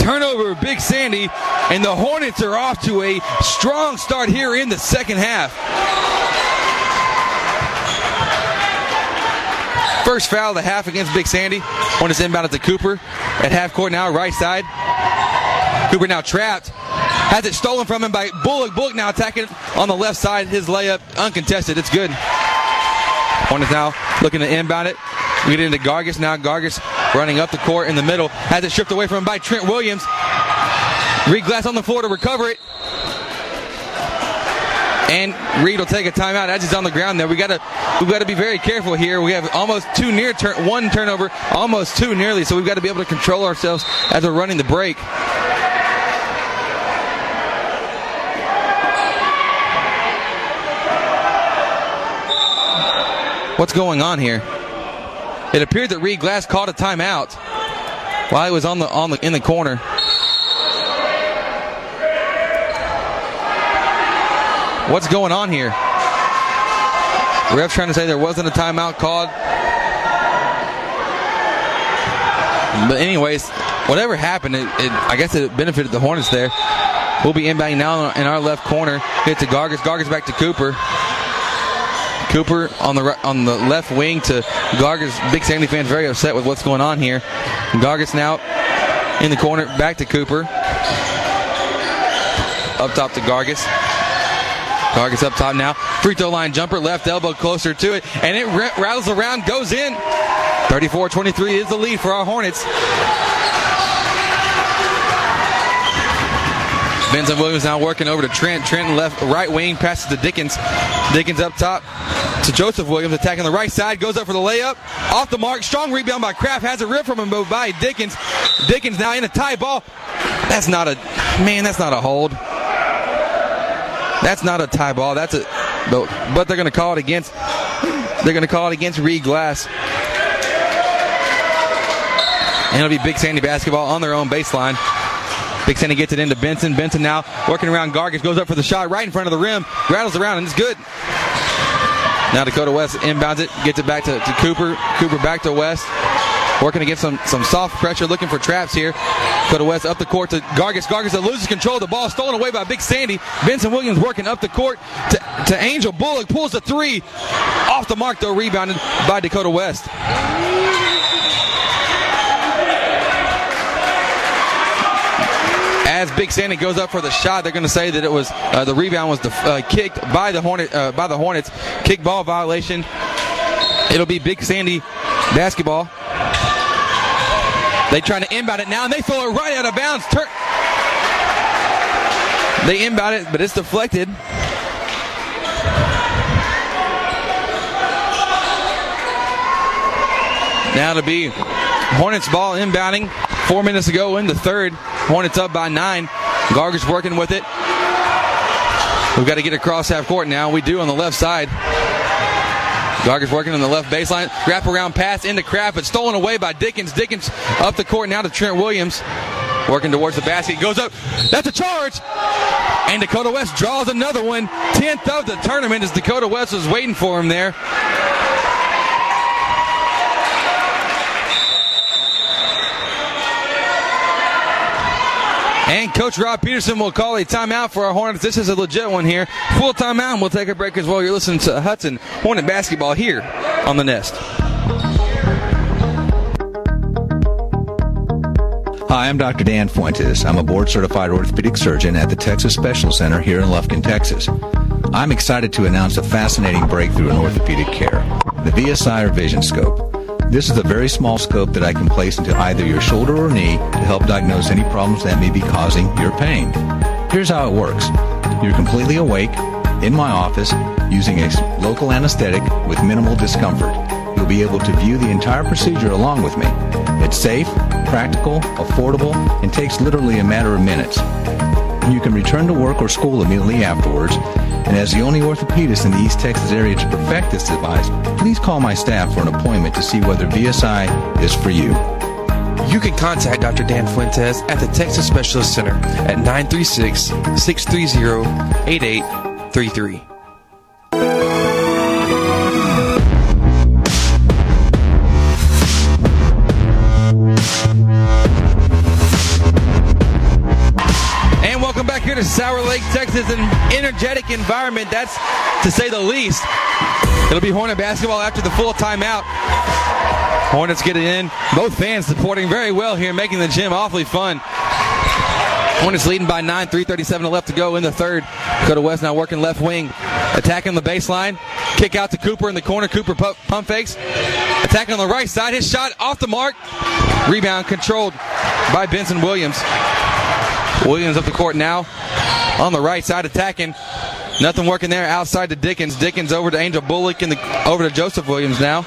Turnover, Big Sandy, and the Hornets are off to a strong start here in the second half. First foul of the half against Big Sandy. Hornets inbound it to Cooper at half court now, right side. Cooper now trapped. Has it stolen from him by Bullock. Bullock now attacking on the left side. His layup uncontested. It's good. Hornets now looking to inbound it. We get into Gargis now. Gargis running up the court in the middle. Has it stripped away from him by Trent Williams. Reed Glass on the floor to recover it. And Reed will take a timeout as he's on the ground there. We gotta we've got to be very careful here. We have almost two near turn one turnover, almost two nearly, so we've got to be able to control ourselves as we're running the break. What's going on here? It appeared that Reed Glass called a timeout while he was on the on the in the corner. What's going on here? Ref trying to say there wasn't a timeout called. But anyways, whatever happened, it, it, I guess it benefited the Hornets there. We'll be inbounding now in our left corner. Hit to Gargis. Gargis back to Cooper. Cooper on the on the left wing to Gargis. Big Sandy fans very upset with what's going on here. Gargis now in the corner, back to Cooper. Up top to Gargis. Gargis up top now. Free throw line jumper, left elbow closer to it, and it r- rattles around, goes in. 34 23 is the lead for our Hornets. Benson Williams now working over to Trent. Trent left, right wing, passes to Dickens. Dickens up top to Joseph Williams, attacking the right side, goes up for the layup. Off the mark, strong rebound by Kraft, has a rip from him by Dickens. Dickens now in a tie ball. That's not a, man, that's not a hold. That's not a tie ball. That's a, but they're going to call it against. They're going to call it against Reed Glass. And it'll be Big Sandy basketball on their own baseline. Sandy gets it into Benson. Benson now working around Gargis, goes up for the shot right in front of the rim, rattles around, and it's good. Now Dakota West inbounds it, gets it back to, to Cooper. Cooper back to West. Working against some, some soft pressure, looking for traps here. Dakota West up the court to Gargis. Gargis that loses control the ball, stolen away by Big Sandy. Benson Williams working up the court to, to Angel Bullock, pulls the three. Off the mark though, rebounded by Dakota West. As Big Sandy goes up for the shot, they're going to say that it was uh, the rebound was def- uh, kicked by the Hornet uh, by the Hornets. Kick ball violation. It'll be Big Sandy basketball. They trying to inbound it now, and they throw it right out of bounds. Tur- they inbound it, but it's deflected. Now to be Hornets ball inbounding. Four minutes ago in the third. Hornets up by nine. Gargis working with it. We've got to get across half court now. We do on the left side. Gargis working on the left baseline. Wrap around pass into Kraft, but stolen away by Dickens. Dickens up the court now to Trent Williams. Working towards the basket. Goes up. That's a charge. And Dakota West draws another one. 10th of the tournament as Dakota West was waiting for him there. And Coach Rob Peterson will call a timeout for our Hornets. This is a legit one here. Full timeout, and we'll take a break as well. You're listening to Hudson Hornet basketball here on the Nest. Hi, I'm Dr. Dan Fuentes. I'm a board certified orthopedic surgeon at the Texas Special Center here in Lufkin, Texas. I'm excited to announce a fascinating breakthrough in orthopedic care the VSI or Vision Scope. This is a very small scope that I can place into either your shoulder or knee to help diagnose any problems that may be causing your pain. Here's how it works. You're completely awake in my office using a local anesthetic with minimal discomfort. You'll be able to view the entire procedure along with me. It's safe, practical, affordable, and takes literally a matter of minutes. You can return to work or school immediately afterwards. And as the only orthopedist in the East Texas area to perfect this device, please call my staff for an appointment to see whether VSI is for you. You can contact Dr. Dan Fuentes at the Texas Specialist Center at 936 630 8833. To Sour Lake, Texas. An energetic environment, that's to say the least. It'll be Hornet basketball after the full timeout. Hornets get it in. Both fans supporting very well here, making the gym awfully fun. Hornets leading by 9, 3.37 left to go in the third. Dakota West now working left wing. Attacking the baseline. Kick out to Cooper in the corner. Cooper pu- pump fakes. Attacking on the right side. His shot off the mark. Rebound controlled by Benson Williams. Williams up the court now. On the right side attacking. Nothing working there outside to Dickens. Dickens over to Angel Bullock and the, over to Joseph Williams now.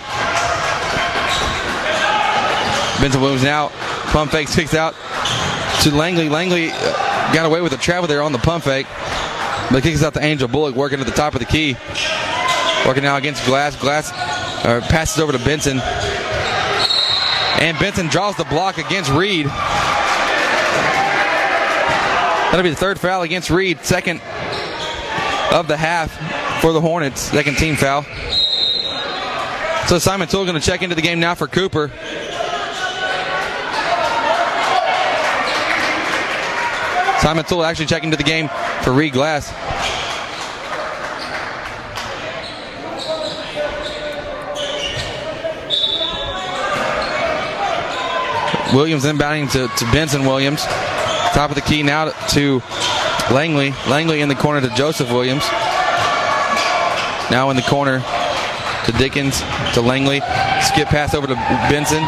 Benson Williams now. Pump fake kicks out to Langley. Langley uh, got away with a travel there on the pump fake. But kicks out to Angel Bullock working at the top of the key. Working now against Glass. Glass uh, passes over to Benson. And Benson draws the block against Reed. That'll be the third foul against Reed. Second of the half for the Hornets. Second team foul. So Simon Toole going to check into the game now for Cooper. Simon Toole actually checking into the game for Reed Glass. Williams inbounding to, to Benson Williams. Top of the key now to Langley. Langley in the corner to Joseph Williams. Now in the corner to Dickens to Langley. Skip pass over to Benson.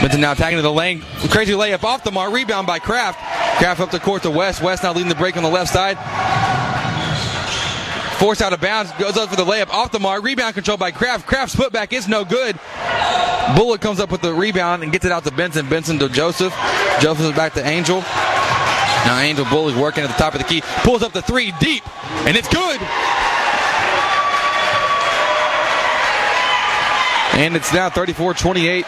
Benson now attacking to the lane. Crazy layup off the mark. Rebound by Kraft. Kraft up the court to West. West now leading the break on the left side. Forced out of bounds. Goes up for the layup off the mark. Rebound controlled by Kraft. Kraft's putback is no good. Bullock comes up with the rebound and gets it out to Benson. Benson to Joseph. Joseph is back to Angel. Now Angel Bullock working at the top of the key. Pulls up the three deep. And it's good. And it's now 34 28.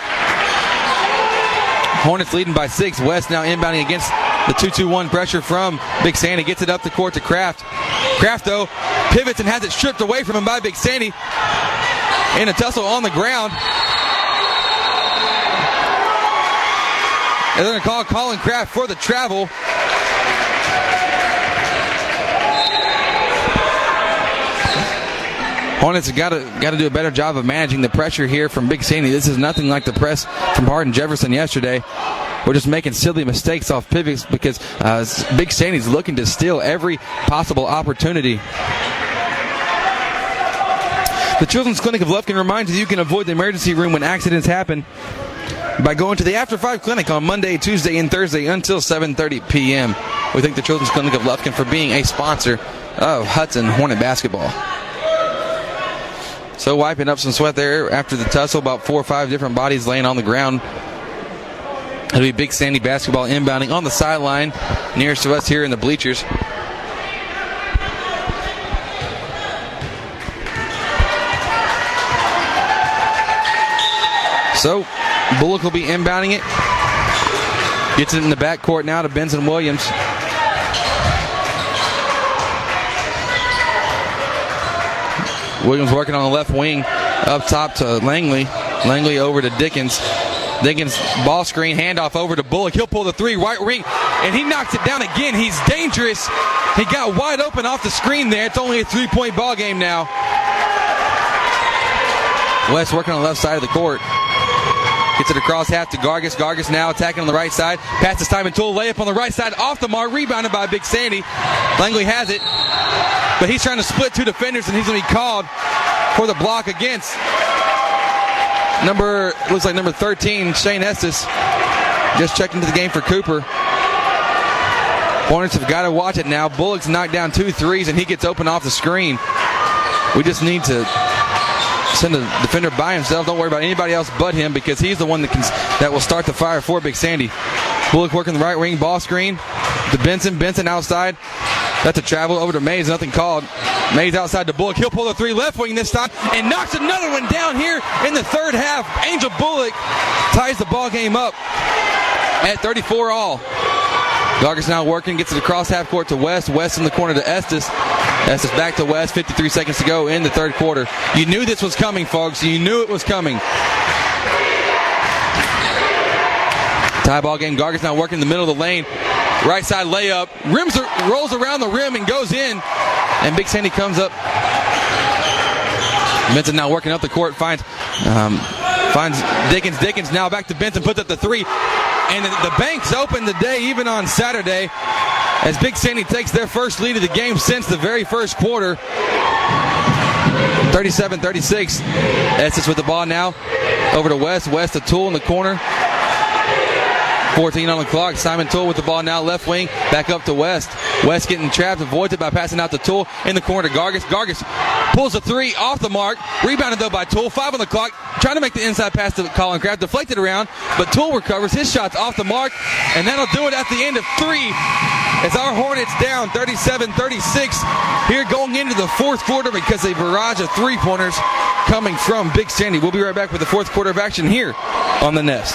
Hornets leading by six. West now inbounding against the 2 2 1 pressure from Big Sandy. Gets it up the court to Kraft. Kraft, though, pivots and has it stripped away from him by Big Sandy. In a tussle on the ground. And they're going to call Colin Kraft for the travel. Hornets have got to got to do a better job of managing the pressure here from Big Sandy. This is nothing like the press from Hardin Jefferson yesterday. We're just making silly mistakes off pivots because uh, Big Sandy's looking to steal every possible opportunity. The Children's Clinic of Lufkin reminds you you can avoid the emergency room when accidents happen by going to the After 5 Clinic on Monday, Tuesday, and Thursday until 7.30 p.m. We thank the Children's Clinic of Lufkin for being a sponsor of Hudson Hornet Basketball. So wiping up some sweat there after the tussle, about four or five different bodies laying on the ground. It'll be Big Sandy basketball inbounding on the sideline, nearest to us here in the bleachers. So Bullock will be inbounding it. Gets it in the backcourt now to Benson Williams. Williams working on the left wing up top to Langley. Langley over to Dickens. Dickens ball screen handoff over to Bullock. He'll pull the three right wing, and he knocks it down again. He's dangerous. He got wide open off the screen there. It's only a three point ball game now. West working on the left side of the court. Gets it across half to Gargis. Gargis now attacking on the right side. Passes and Toole layup on the right side off the mark. Rebounded by Big Sandy. Langley has it. But he's trying to split two defenders and he's going to be called for the block against number, looks like number 13, Shane Estes. Just checked into the game for Cooper. Hornets have got to watch it now. Bullock's knocked down two threes and he gets open off the screen. We just need to send a defender by himself. Don't worry about anybody else but him because he's the one that can that will start the fire for Big Sandy. Bullock working the right wing, ball screen to Benson. Benson outside. That's a travel over to Mays. Nothing called. Mays outside to Bullock. He'll pull the three left wing this time and knocks another one down here in the third half. Angel Bullock ties the ball game up at 34 all. Gargis now working, gets it across half court to West. West in the corner to Estes. Estes back to West. 53 seconds to go in the third quarter. You knew this was coming, folks. You knew it was coming. Tie ball game. Gargis now working in the middle of the lane. Right side layup. Rims rolls around the rim and goes in. And Big Sandy comes up. Benson now working up the court. Finds um, finds Dickens. Dickens now back to Benson. Puts up the three. And the bank's open today, even on Saturday, as Big Sandy takes their first lead of the game since the very first quarter. 37 36. Estes with the ball now. Over to West. West, a Toole in the corner. 14 on the clock. Simon Toole with the ball now, left wing, back up to West. West getting trapped, avoids it by passing out to Toole in the corner Gargis. Gargis pulls a three off the mark, rebounded though by Toole. Five on the clock, trying to make the inside pass to Colin Kraft, deflected around, but Toole recovers. His shot's off the mark, and that'll do it at the end of three. As our Hornets down 37 36 here going into the fourth quarter because a barrage of three pointers coming from Big Sandy. We'll be right back with the fourth quarter of action here on the Nest.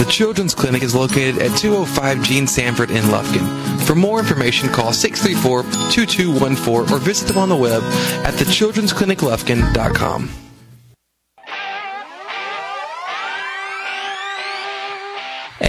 The Children's Clinic is located at 205 Gene Sanford in Lufkin. For more information, call 634-2214 or visit them on the web at thechildren'scliniclufkin.com.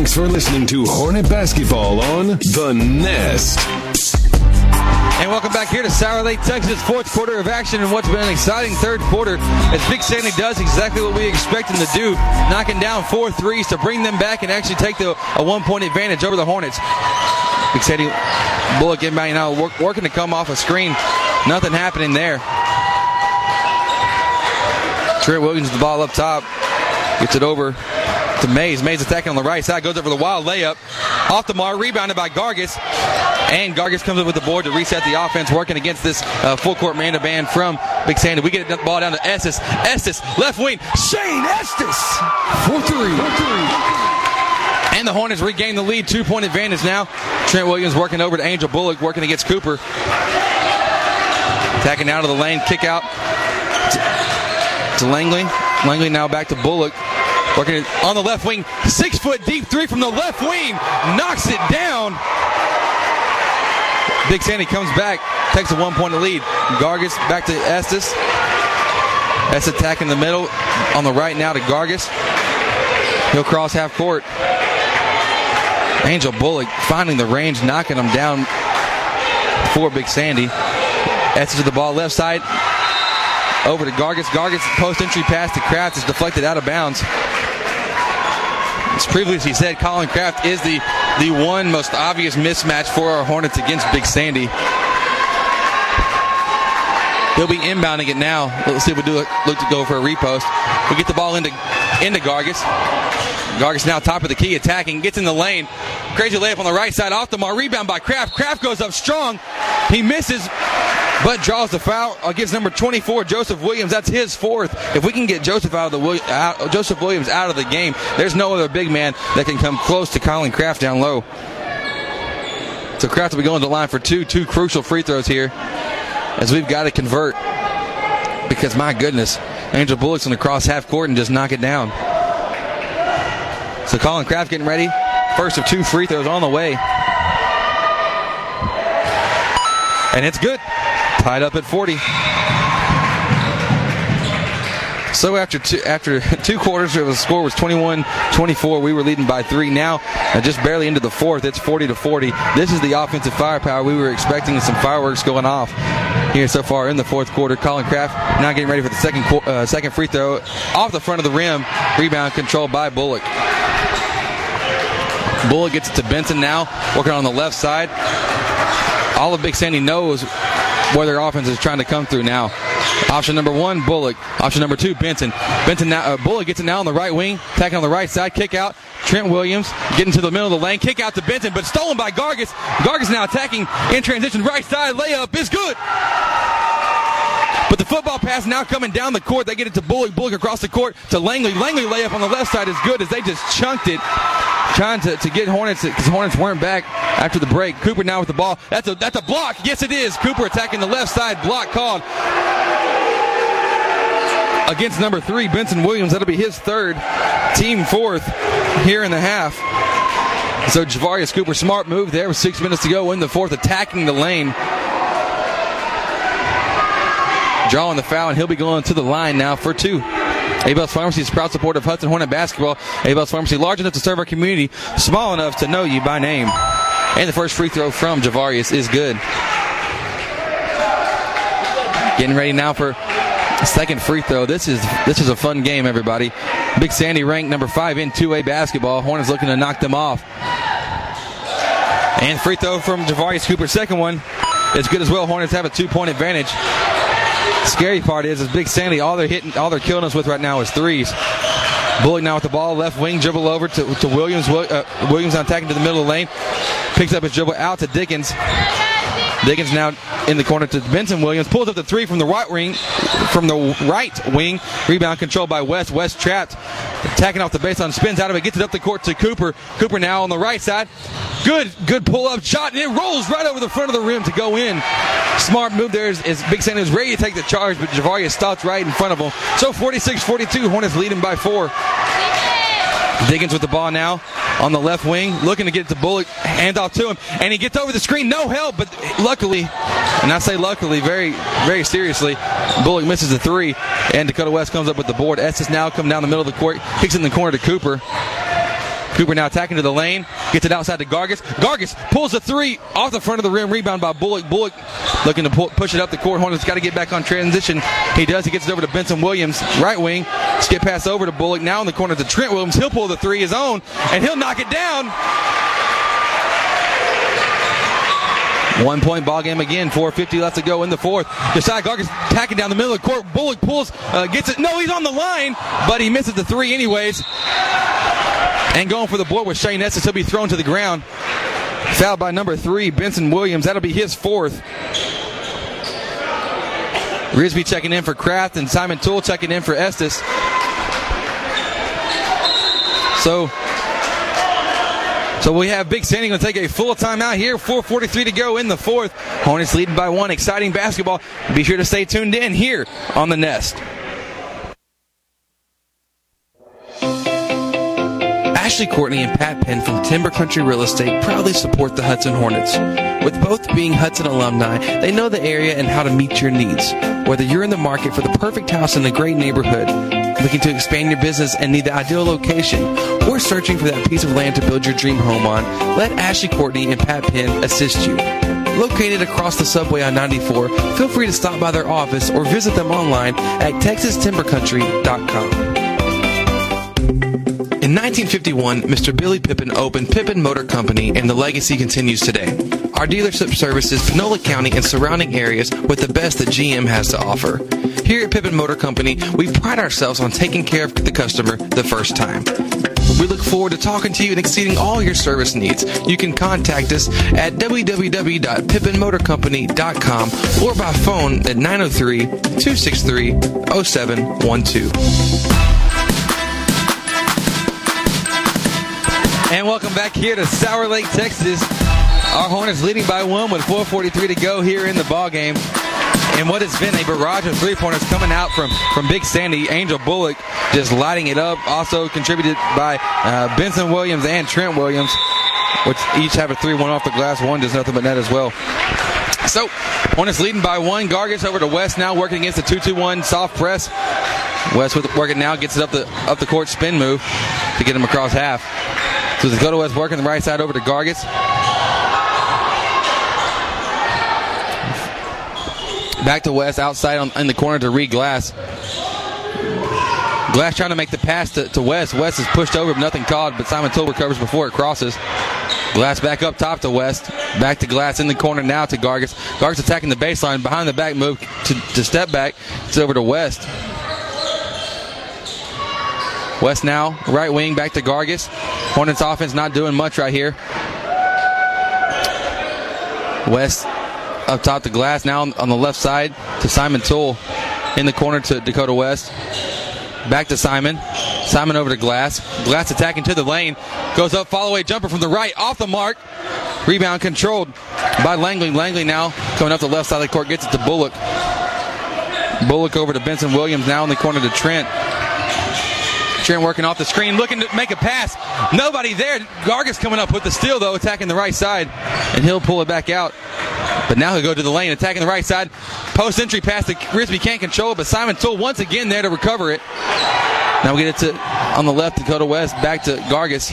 Thanks for listening to Hornet Basketball on The Nest. And welcome back here to Sour Lake, Texas, fourth quarter of action and what's been an exciting third quarter as Big Sandy does exactly what we expect him to do, knocking down four threes to bring them back and actually take the, a one point advantage over the Hornets. Big Sandy Bullock you know, work, working to come off a screen. Nothing happening there. Trent Williams, the ball up top, gets it over to Mays. Mays attacking on the right side, goes up for the wild layup. Off the mark, rebounded by Gargis. And Gargis comes up with the board to reset the offense, working against this uh, full court man to band from Big Sandy. We get the ball down to Estes. Estes, left wing. Shane Estes for three. And the Hornets regain the lead, two point advantage now. Trent Williams working over to Angel Bullock, working against Cooper. Attacking out of the lane, kick out to Langley. Langley now back to Bullock. Working on the left wing. Six foot deep three from the left wing. Knocks it down. Big Sandy comes back. Takes a one point lead. Gargis back to Estes. Estes attacking the middle. On the right now to Gargis. He'll cross half court. Angel Bullock finding the range, knocking him down for Big Sandy. Estes to the ball left side. Over to Gargis. Gargis post entry pass to Kraft is deflected out of bounds. As previously said, Colin Kraft is the, the one most obvious mismatch for our Hornets against Big Sandy. He'll be inbounding it now. Let's see if we do look to go for a repost. We get the ball into into Gargis. Gargis now top of the key, attacking, gets in the lane. Crazy layup on the right side, off the mark, rebound by Kraft. Kraft goes up strong. He misses, but draws the foul against number 24, Joseph Williams. That's his fourth. If we can get Joseph out of the out, Joseph Williams out of the game, there's no other big man that can come close to Colin Kraft down low. So Kraft will be going to the line for two, two crucial free throws here, as we've got to convert. Because my goodness, Angel Bullock's going to cross half court and just knock it down. So Colin Kraft getting ready. First of two free throws on the way. And it's good. Tied up at 40. So after two, after two quarters, the score was 21-24. We were leading by three. Now, uh, just barely into the fourth, it's 40 to 40. This is the offensive firepower. We were expecting some fireworks going off here so far in the fourth quarter. Colin Kraft now getting ready for the second uh, second free throw off the front of the rim. Rebound controlled by Bullock. Bullock gets it to Benson now, working on the left side. All of Big Sandy knows where their offense is trying to come through now. Option number one, Bullock. Option number two, Benson. Benson now, uh, Bullock gets it now on the right wing, attacking on the right side, kick out. Trent Williams getting to the middle of the lane, kick out to Benson, but stolen by Gargis. Gargis now attacking in transition, right side layup is good. But the football pass now coming down the court. They get it to Bullock. Bullock across the court to Langley. Langley layup on the left side is good as they just chunked it trying to, to get Hornets because Hornets weren't back after the break. Cooper now with the ball. That's a that's a block. Yes, it is. Cooper attacking the left side. Block called against number three, Benson Williams. That'll be his third, team fourth here in the half. So Javarius Cooper, smart move there with six minutes to go in the fourth, attacking the lane. Drawing the foul, and he'll be going to the line now for two. Abel's Pharmacy is proud supporter of Hudson Hornet basketball. Abel's Pharmacy, large enough to serve our community, small enough to know you by name. And the first free throw from Javarius is good. Getting ready now for second free throw. This is this is a fun game, everybody. Big Sandy ranked number five in 2A basketball. Hornets looking to knock them off. And free throw from Javarius Cooper. Second one is good as well. Hornets have a two-point advantage. Scary part is, is Big Sandy. All they're hitting, all they're killing us with right now is threes. Bullock now with the ball, left wing dribble over to, to Williams. Uh, Williams on attacking to the middle of the lane, picks up his dribble out to Dickens. Dickens now in the corner to Benson Williams. Pulls up the three from the right wing. From the right wing. Rebound controlled by West. West trapped. Attacking off the baseline. Spins out of it. Gets it up the court to Cooper. Cooper now on the right side. Good, good pull up shot. And it rolls right over the front of the rim to go in. Smart move there is, is Big Sandy is ready to take the charge, but Javarius stops right in front of him. So 46 42. Hornets leading by four. Diggins with the ball now on the left wing, looking to get to Bullock, hand off to him, and he gets over the screen, no help, but luckily, and I say luckily very, very seriously, Bullock misses the three, and Dakota West comes up with the board. Estes now come down the middle of the court, kicks in the corner to Cooper. Cooper now attacking to the lane, gets it outside to Gargis. Gargis pulls a three off the front of the rim, rebound by Bullock. Bullock looking to pull, push it up the court. Hornets got to get back on transition. He does. He gets it over to Benson Williams, right wing. Skip pass over to Bullock. Now in the corner to Trent Williams. He'll pull the three his own, and he'll knock it down. One point ball game again. 4.50 left to go in the fourth. Josiah Gargis tacking down the middle of the court. Bullock pulls, uh, gets it. No, he's on the line, but he misses the three anyways. And going for the board with Shane Estes. He'll be thrown to the ground. Fouled by number three, Benson Williams. That'll be his fourth. Risby checking in for Kraft and Simon Toole checking in for Estes. So so we have Big Sandy going to take a full timeout here. 4:43 to go in the fourth. Hornets leading by one. Exciting basketball. Be sure to stay tuned in here on the Nest. Ashley Courtney and Pat Penn from Timber Country Real Estate proudly support the Hudson Hornets. With both being Hudson alumni, they know the area and how to meet your needs. Whether you're in the market for the perfect house in a great neighborhood, looking to expand your business and need the ideal location, or searching for that piece of land to build your dream home on, let Ashley Courtney and Pat Penn assist you. Located across the subway on 94, feel free to stop by their office or visit them online at texastimbercountry.com. In 1951, Mr. Billy Pippin opened Pippin Motor Company, and the legacy continues today. Our dealership services Panola County and surrounding areas with the best that GM has to offer. Here at Pippin Motor Company, we pride ourselves on taking care of the customer the first time. We look forward to talking to you and exceeding all your service needs. You can contact us at www.pippinmotorcompany.com or by phone at 903 263 0712. And welcome back here to Sour Lake, Texas. Our Hornets leading by one with 4:43 to go here in the ball game. And what has been a barrage of three pointers coming out from, from Big Sandy, Angel Bullock just lighting it up. Also contributed by uh, Benson Williams and Trent Williams, which each have a 3 1 off the glass. One does nothing but net as well. So, Hornets leading by one. Gargis over to West now working against the 2-2-1 soft press. West with working now gets it up the up the court spin move to get him across half. So Dakota West working the right side over to Gargis. Back to West outside on, in the corner to Reed Glass. Glass trying to make the pass to, to West. West is pushed over, nothing called, but Simon Toole recovers before it crosses. Glass back up top to West. Back to Glass in the corner now to Gargis. Gargis attacking the baseline. Behind the back move to, to step back. It's over to West. West now, right wing, back to Gargis. Hornets offense not doing much right here. West up top to Glass now on, the left side to Simon Toole. In the corner to Dakota West. Back to Simon. Simon over to Glass. Glass attacking to the lane. Goes up, follow away jumper from the right, off the mark. Rebound controlled by Langley. Langley now coming up the left side of the court, gets it to Bullock. Bullock over to Benson Williams now in the corner to Trent. Trent working off the screen, looking to make a pass. Nobody there. Gargis coming up with the steal, though, attacking the right side, and he'll pull it back out. But now he'll go to the lane, attacking the right side. Post entry pass to Risby can't control it, but Simon Toole once again there to recover it. Now we get it to on the left, Dakota West, back to Gargis.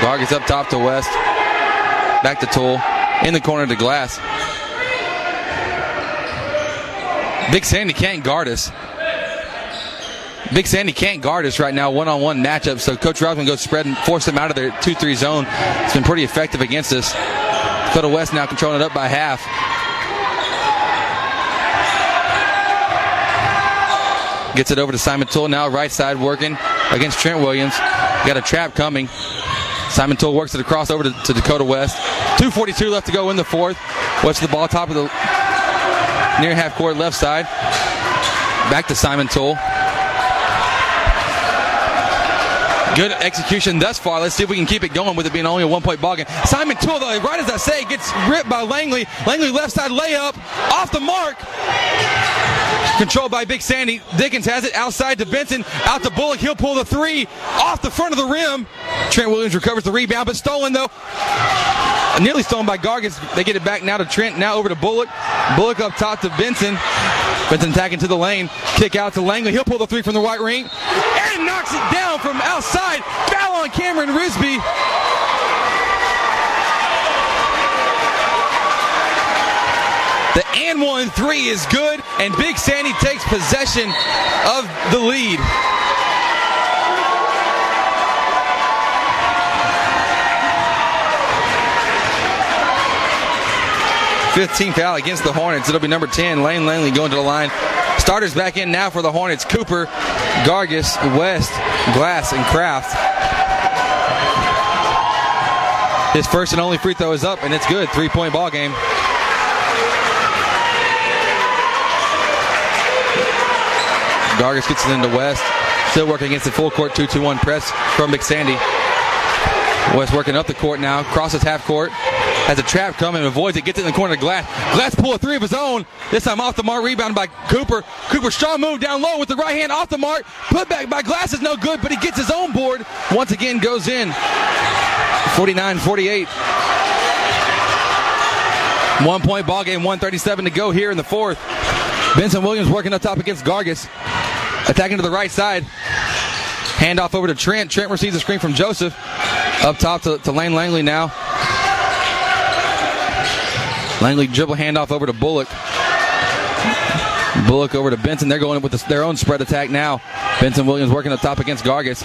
Gargis up top to West. Back to Toole. In the corner to Glass. Big Sandy can't guard us. Big Sandy can't guard us right now, one on one matchup. So Coach Rothman goes spread and force them out of their 2 3 zone. It's been pretty effective against us. Dakota West now controlling it up by half. Gets it over to Simon Toole now, right side working against Trent Williams. Got a trap coming. Simon Toole works it across over to, to Dakota West. 2.42 left to go in the fourth. West the ball, top of the near half court left side. Back to Simon Toole. Good execution thus far. Let's see if we can keep it going with it being only a one point ball game. Simon Toole, though, right as I say, gets ripped by Langley. Langley left side layup off the mark. Controlled by Big Sandy. Dickens has it outside to Benson. Out to Bullock. He'll pull the three off the front of the rim. Trent Williams recovers the rebound, but stolen though. Nearly stolen by Gargis. They get it back now to Trent. Now over to Bullock. Bullock up top to Benson. Benson attacking to the lane. Kick out to Langley. He'll pull the three from the right ring. Knocks it down from outside. Foul on Cameron Risby. The and one three is good, and Big Sandy takes possession of the lead. 15 foul against the Hornets. It'll be number 10, Lane Langley going to the line. Starters back in now for the Hornets. Cooper, Gargis, West, Glass, and Kraft. His first and only free throw is up, and it's good. Three point ball game. Gargis gets it into West. Still working against the full court 2 2 1 press from Big Sandy. West working up the court now, crosses half court, has a trap coming, avoids it, gets it in the corner of Glass. Glass pull a three of his own. This time off the mark, rebound by Cooper. Cooper strong move down low with the right hand off the mark. Put back by Glass is no good, but he gets his own board. Once again goes in. 49-48. One point ball game, 137 to go here in the fourth. Benson Williams working up top against Gargis. Attacking to the right side. Handoff over to Trent. Trent receives a screen from Joseph. Up top to, to Lane Langley now. Langley dribble handoff over to Bullock. Bullock over to Benson. They're going with their own spread attack now. Benson Williams working up top against Gargis.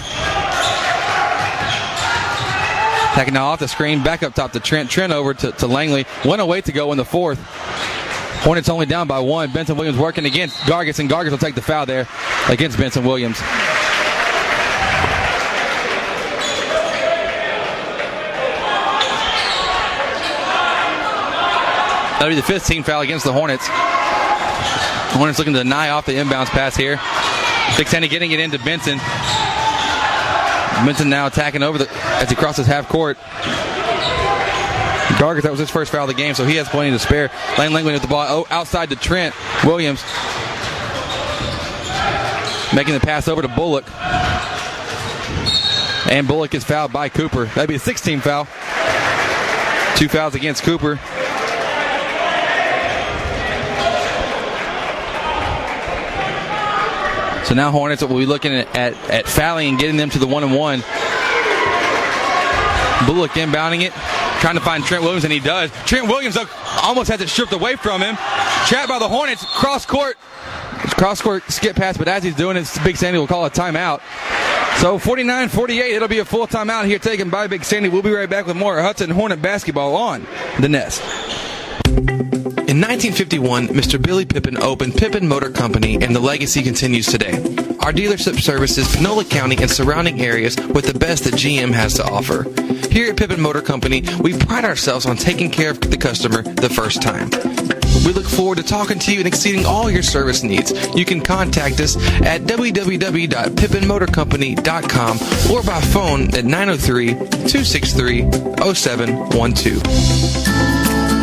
Attacking now off the screen. Back up top to Trent. Trent over to, to Langley. 108 to go in the fourth. Hornets only down by one. Benson Williams working against Gargis, and Gargis will take the foul there against Benson Williams. That'll be the 15th foul against the Hornets. The Hornets looking to deny off the inbounds pass here. Big Sandy getting it into Benson. Benson now attacking over the as he crosses half court. Gargis, that was his first foul of the game, so he has plenty to spare. Lane Langley with the ball oh, outside to Trent Williams. Making the pass over to Bullock. And Bullock is fouled by Cooper. That'd be a 16 foul. Two fouls against Cooper. So now Hornets will be looking at, at, at fouling and getting them to the one and one. Bullock inbounding it, trying to find Trent Williams, and he does. Trent Williams almost has it stripped away from him. Trapped by the Hornets, cross court. Cross court skip pass, but as he's doing it, Big Sandy will call a timeout. So 49 48, it'll be a full timeout here taken by Big Sandy. We'll be right back with more Hudson Hornet basketball on the Nest. In 1951, Mr. Billy Pippin opened Pippin Motor Company, and the legacy continues today. Our dealership services Panola County and surrounding areas with the best that GM has to offer. Here at Pippin Motor Company, we pride ourselves on taking care of the customer the first time. We look forward to talking to you and exceeding all your service needs. You can contact us at www.pippinmotorcompany.com or by phone at 903 263 0712.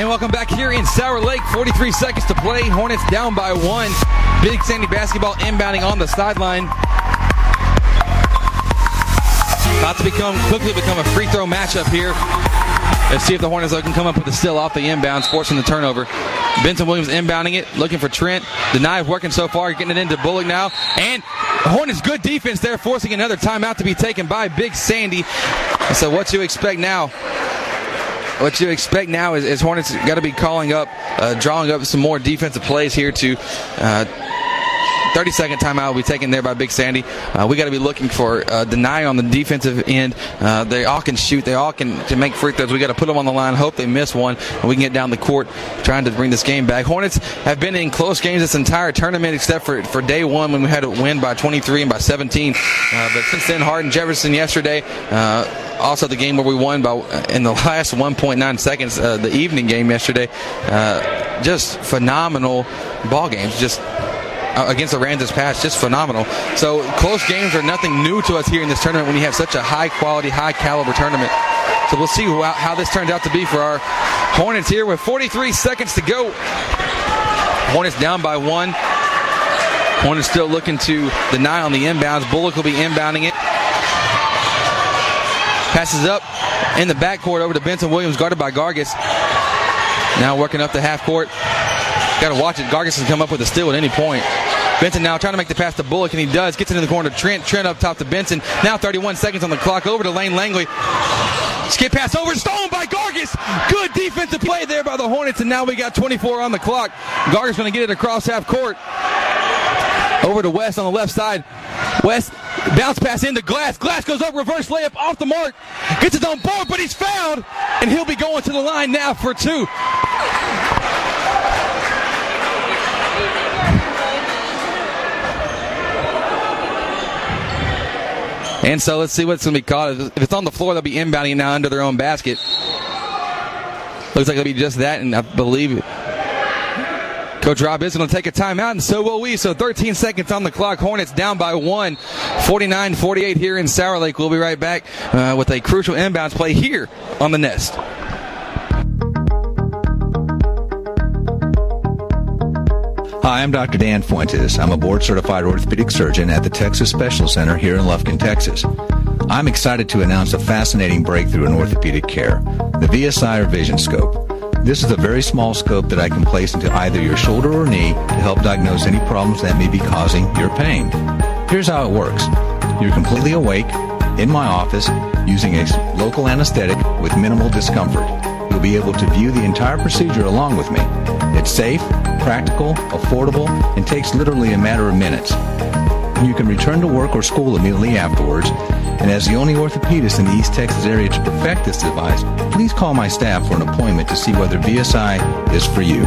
And welcome back here in Sour Lake. 43 seconds to play. Hornets down by one. Big Sandy basketball inbounding on the sideline. About to become quickly become a free throw matchup here. Let's see if the Hornets can come up with a steal off the inbound, forcing the turnover. Benson Williams inbounding it, looking for Trent. The knife working so far, getting it into Bullock now. And Hornets good defense there, forcing another timeout to be taken by Big Sandy. So what to expect now? What you expect now is, is Hornets got to be calling up, uh, drawing up some more defensive plays here to. Uh, 30 second timeout will be taken there by Big Sandy. Uh, we got to be looking for uh, deny on the defensive end. Uh, they all can shoot. They all can, to make free throws. We got to put them on the line. Hope they miss one, and we can get down the court trying to bring this game back. Hornets have been in close games this entire tournament, except for for day one when we had to win by 23 and by 17. Uh, but since then, Hardin Jefferson yesterday uh, also the game where we won by in the last 1.9 seconds, uh, the evening game yesterday. Uh, just phenomenal ball games. Just uh, against the Aransas Pass, just phenomenal. So close games are nothing new to us here in this tournament when you have such a high quality, high caliber tournament. So we'll see how, how this turns out to be for our Hornets here with 43 seconds to go. Hornets down by one. Hornets still looking to deny on the inbounds. Bullock will be inbounding it. Passes up in the backcourt over to Benson Williams, guarded by Gargis. Now working up the half court. Got to watch it. Gargis can come up with a steal at any point. Benson now trying to make the pass to Bullock, and he does. Gets it in the corner to Trent. Trent up top to Benson. Now 31 seconds on the clock. Over to Lane Langley. Skip pass over, stolen by Gargis. Good defensive play there by the Hornets, and now we got 24 on the clock. Gargis going to get it across half court. Over to West on the left side. West bounce pass into Glass. Glass goes up, reverse layup off the mark. Gets his own board, but he's fouled, and he'll be going to the line now for two. And so let's see what's going to be called. If it's on the floor, they'll be inbounding now under their own basket. Looks like it'll be just that, and I believe Coach Rob is going to take a timeout, and so will we. So 13 seconds on the clock. Hornets down by one, 49 48 here in Sour Lake. We'll be right back uh, with a crucial inbounds play here on the Nest. Hi, I'm Dr. Dan Fuentes. I'm a board certified orthopedic surgeon at the Texas Special Center here in Lufkin, Texas. I'm excited to announce a fascinating breakthrough in orthopedic care the VSI or Vision Scope. This is a very small scope that I can place into either your shoulder or knee to help diagnose any problems that may be causing your pain. Here's how it works. You're completely awake in my office using a local anesthetic with minimal discomfort. You'll be able to view the entire procedure along with me. It's safe, practical, affordable, and takes literally a matter of minutes. You can return to work or school immediately afterwards and as the only orthopedist in the East Texas area to perfect this device, please call my staff for an appointment to see whether VSI is for you.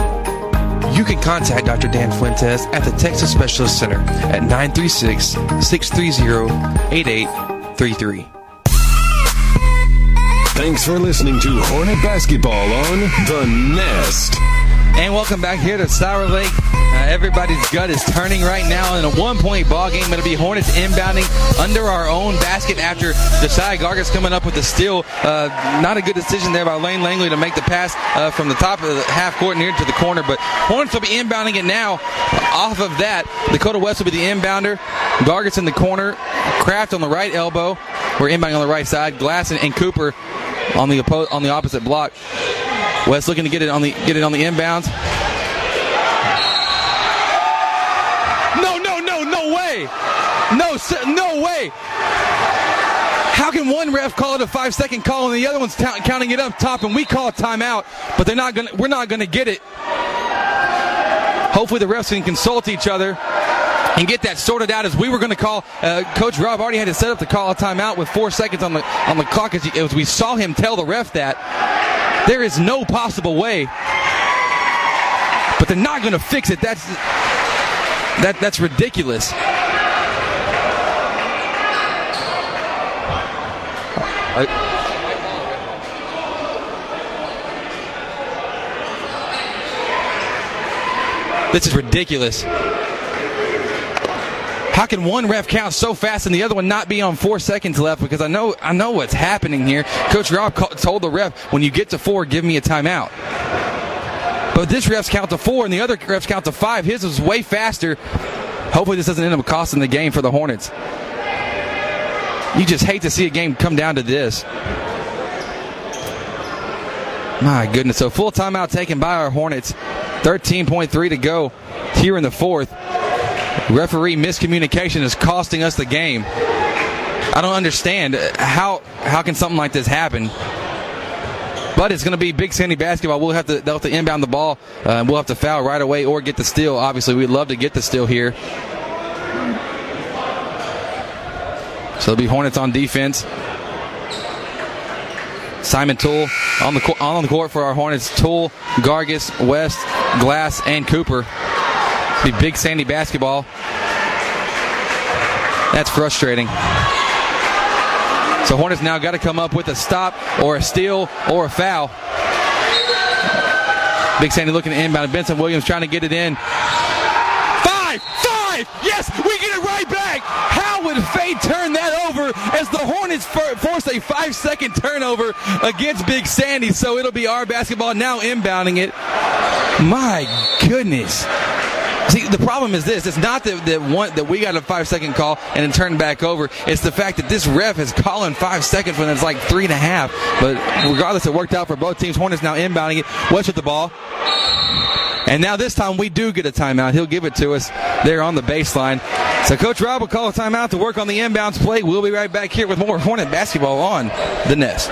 You can contact Dr. Dan Fuentes at the Texas Specialist Center at 936 630 8833. Thanks for listening to Hornet Basketball on The Nest. And welcome back here to Sour Lake. Uh, everybody's gut is turning right now in a one-point ball game. Going to be Hornets inbounding under our own basket after Josiah Gargis coming up with the steal. Uh, not a good decision there by Lane Langley to make the pass uh, from the top of the half court near to the corner. But Hornets will be inbounding it now. Off of that, Dakota West will be the inbounder. Gargis in the corner. Kraft on the right elbow. We're inbounding on the right side. Glass and, and Cooper on the oppo- on the opposite block. West looking to get it on the get it on the inbounds. No, no, no, no way! No, no way! How can one ref call it a five second call and the other one's t- counting it up top and we call a timeout, but they're not gonna we're not gonna get it. Hopefully the refs can consult each other and get that sorted out as we were going to call. Uh, Coach Rob already had it set up to call a timeout with four seconds on the on the clock as, he, as we saw him tell the ref that. There is no possible way. But they're not going to fix it. That's that that's ridiculous. I, this is ridiculous. How can one ref count so fast and the other one not be on four seconds left? Because I know I know what's happening here. Coach Rob told the ref, when you get to four, give me a timeout. But this ref's count to four and the other refs count to five. His was way faster. Hopefully this doesn't end up costing the game for the Hornets. You just hate to see a game come down to this. My goodness. So full timeout taken by our Hornets. 13.3 to go here in the fourth. Referee miscommunication is costing us the game. I don't understand how how can something like this happen. But it's going to be Big Sandy basketball. We'll have to they'll have to inbound the ball. Uh, we'll have to foul right away or get the steal. Obviously, we'd love to get the steal here. So it'll be Hornets on defense. Simon Toole on the on the court for our Hornets. Toole, Gargis, West, Glass, and Cooper. Be Big Sandy basketball. That's frustrating. So Hornets now got to come up with a stop or a steal or a foul. Big Sandy looking to inbound. Benson Williams trying to get it in. Five! Five! Yes! We get it right back! How would fate turn that over as the Hornets force a five second turnover against Big Sandy? So it'll be our basketball now inbounding it. My goodness. See, the problem is this: it's not that that one that we got a five second call and then turned back over. It's the fact that this ref is calling five seconds when it's like three and a half. But regardless, it worked out for both teams. Hornets now inbounding it. West with the ball. And now this time we do get a timeout. He'll give it to us there on the baseline. So Coach Rob will call a timeout to work on the inbounds play. We'll be right back here with more Hornet basketball on the Nest.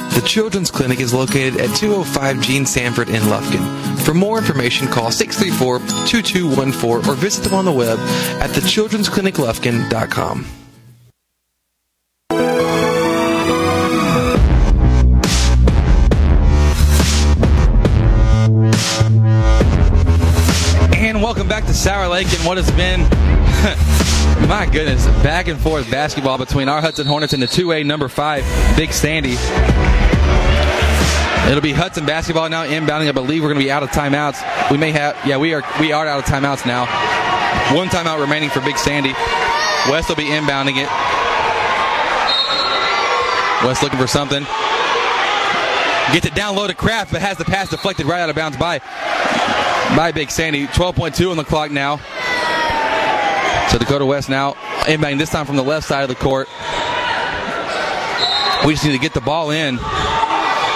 The Children's Clinic is located at 205 Gene Sanford in Lufkin. For more information, call 634-2214 or visit them on the web at thechildren'scliniclufkin.com. And welcome back to Sour Lake and what has been my goodness, back and forth basketball between our Hudson Hornets and the 2A number 5 Big Sandy. It'll be Hudson basketball now inbounding. I believe we're going to be out of timeouts. We may have, yeah, we are we are out of timeouts now. One timeout remaining for Big Sandy. West will be inbounding it. West looking for something. Gets it down low to Kraft, but has the pass deflected right out of bounds by by Big Sandy. 12.2 on the clock now. So Dakota West now inbounding this time from the left side of the court. We just need to get the ball in.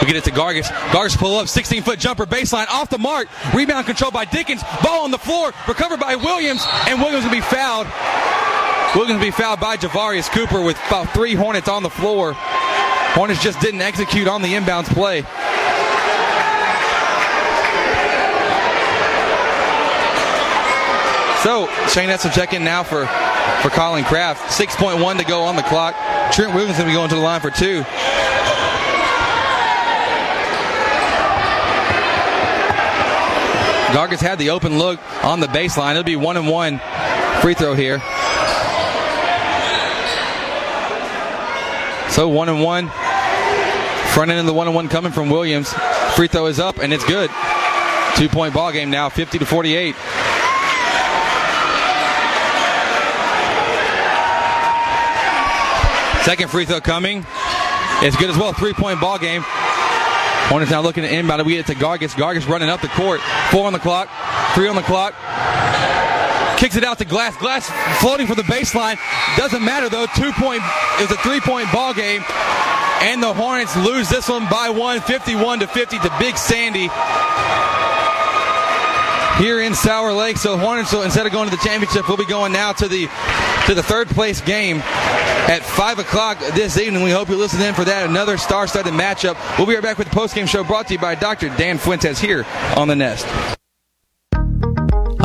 We get it to Gargis. Gargis pull up, 16 foot jumper, baseline off the mark. Rebound controlled by Dickens. Ball on the floor, recovered by Williams, and Williams will be fouled. Williams will be fouled by Javarius Cooper with about three Hornets on the floor. Hornets just didn't execute on the inbounds play. So Shane to check in now for, for Colin Kraft. 6.1 to go on the clock. Trent Williams going to be going to the line for two. Gargis had the open look on the baseline. It'll be one and one free throw here. So one and one. Front end of the one and one coming from Williams. Free throw is up and it's good. Two point ball game now, 50 to 48. Second free throw coming. It's good as well. Three point ball game. Hornets now looking at inbound. We get it to Gargis. Gargis running up the court. Four on the clock. Three on the clock. Kicks it out to Glass. Glass floating for the baseline. Doesn't matter though. Two point. is a three point ball game. And the Hornets lose this one by one, 51 to 50 to Big Sandy here in Sour Lake. So Hornets, so instead of going to the championship, we'll be going now to the to the third place game at five o'clock this evening. We hope you listen in for that. Another star-studded matchup. We'll be right back with the post-game show brought to you by Dr. Dan Fuentes here on the Nest.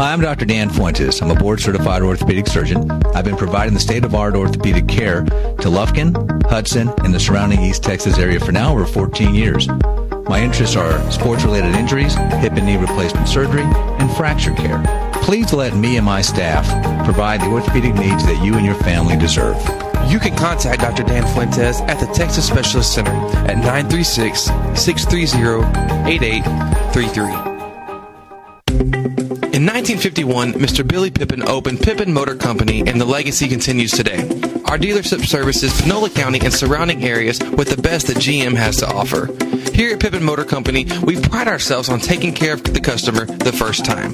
Hi, I'm Dr. Dan Fuentes. I'm a board certified orthopedic surgeon. I've been providing the state of art orthopedic care to Lufkin, Hudson, and the surrounding East Texas area for now over 14 years. My interests are sports related injuries, hip and knee replacement surgery, and fracture care. Please let me and my staff provide the orthopedic needs that you and your family deserve. You can contact Dr. Dan Fuentes at the Texas Specialist Center at 936 630 8833. In 1951, Mr. Billy Pippin opened Pippin Motor Company, and the legacy continues today. Our dealership services Panola County and surrounding areas with the best that GM has to offer. Here at Pippin Motor Company, we pride ourselves on taking care of the customer the first time.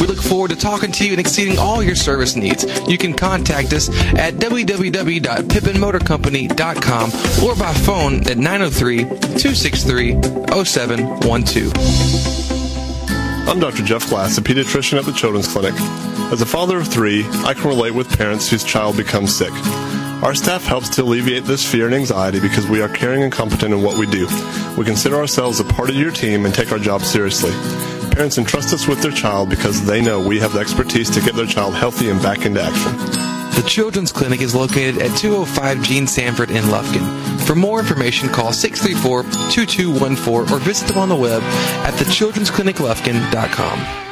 We look forward to talking to you and exceeding all your service needs. You can contact us at www.pippinmotorcompany.com or by phone at 903 263 0712. I'm Dr. Jeff Glass, a pediatrician at the Children's Clinic. As a father of three, I can relate with parents whose child becomes sick. Our staff helps to alleviate this fear and anxiety because we are caring and competent in what we do. We consider ourselves a part of your team and take our job seriously. Parents entrust us with their child because they know we have the expertise to get their child healthy and back into action. The Children's Clinic is located at 205 Gene Sanford in Lufkin. For more information, call 634-2214 or visit them on the web at thechildren'scliniclufkin.com.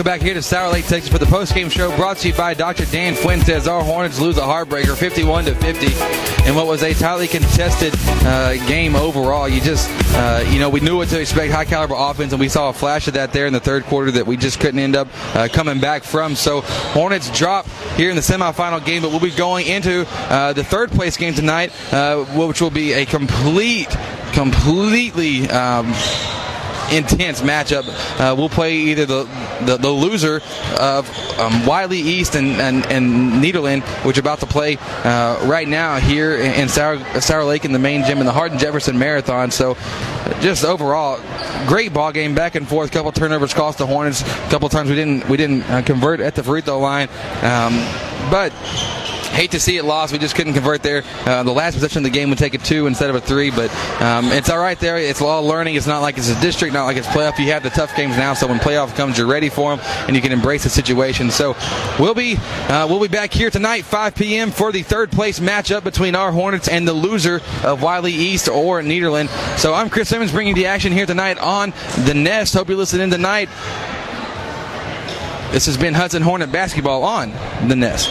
welcome back here to Sour Lake, Texas for the post-game show brought to you by Dr. Dan Fuentes. Our Hornets lose a heartbreaker 51 to 50 in what was a tightly contested uh, game overall. You just, uh, you know, we knew what to expect, high caliber offense, and we saw a flash of that there in the third quarter that we just couldn't end up uh, coming back from. So Hornets drop here in the semifinal game, but we'll be going into uh, the third place game tonight, uh, which will be a complete, completely. Um, intense matchup. Uh, we'll play either the the, the loser of um, Wylie East and, and, and Nederland, which are about to play uh, right now here in, in Sour, Sour Lake in the main gym in the Hardin Jefferson Marathon. So, just overall, great ball game, back and forth. Couple turnovers cost the Hornets. A couple times we didn't we didn't uh, convert at the free throw line, um, but hate to see it lost. We just couldn't convert there. Uh, the last possession of the game would take a two instead of a three, but um, it's all right there. It's all learning. It's not like it's a district, not like it's playoff. You have the tough games now, so when playoff comes, you're ready for them and you can embrace the situation. So we'll be uh, we'll be back here tonight, 5 p.m. for the third place matchup between our Hornets and the loser of Wylie East or Nederland. So I'm Chris Simmons bringing the action here tonight on the Nest. Hope you're listening tonight. This has been Hudson Hornet basketball on the Nest.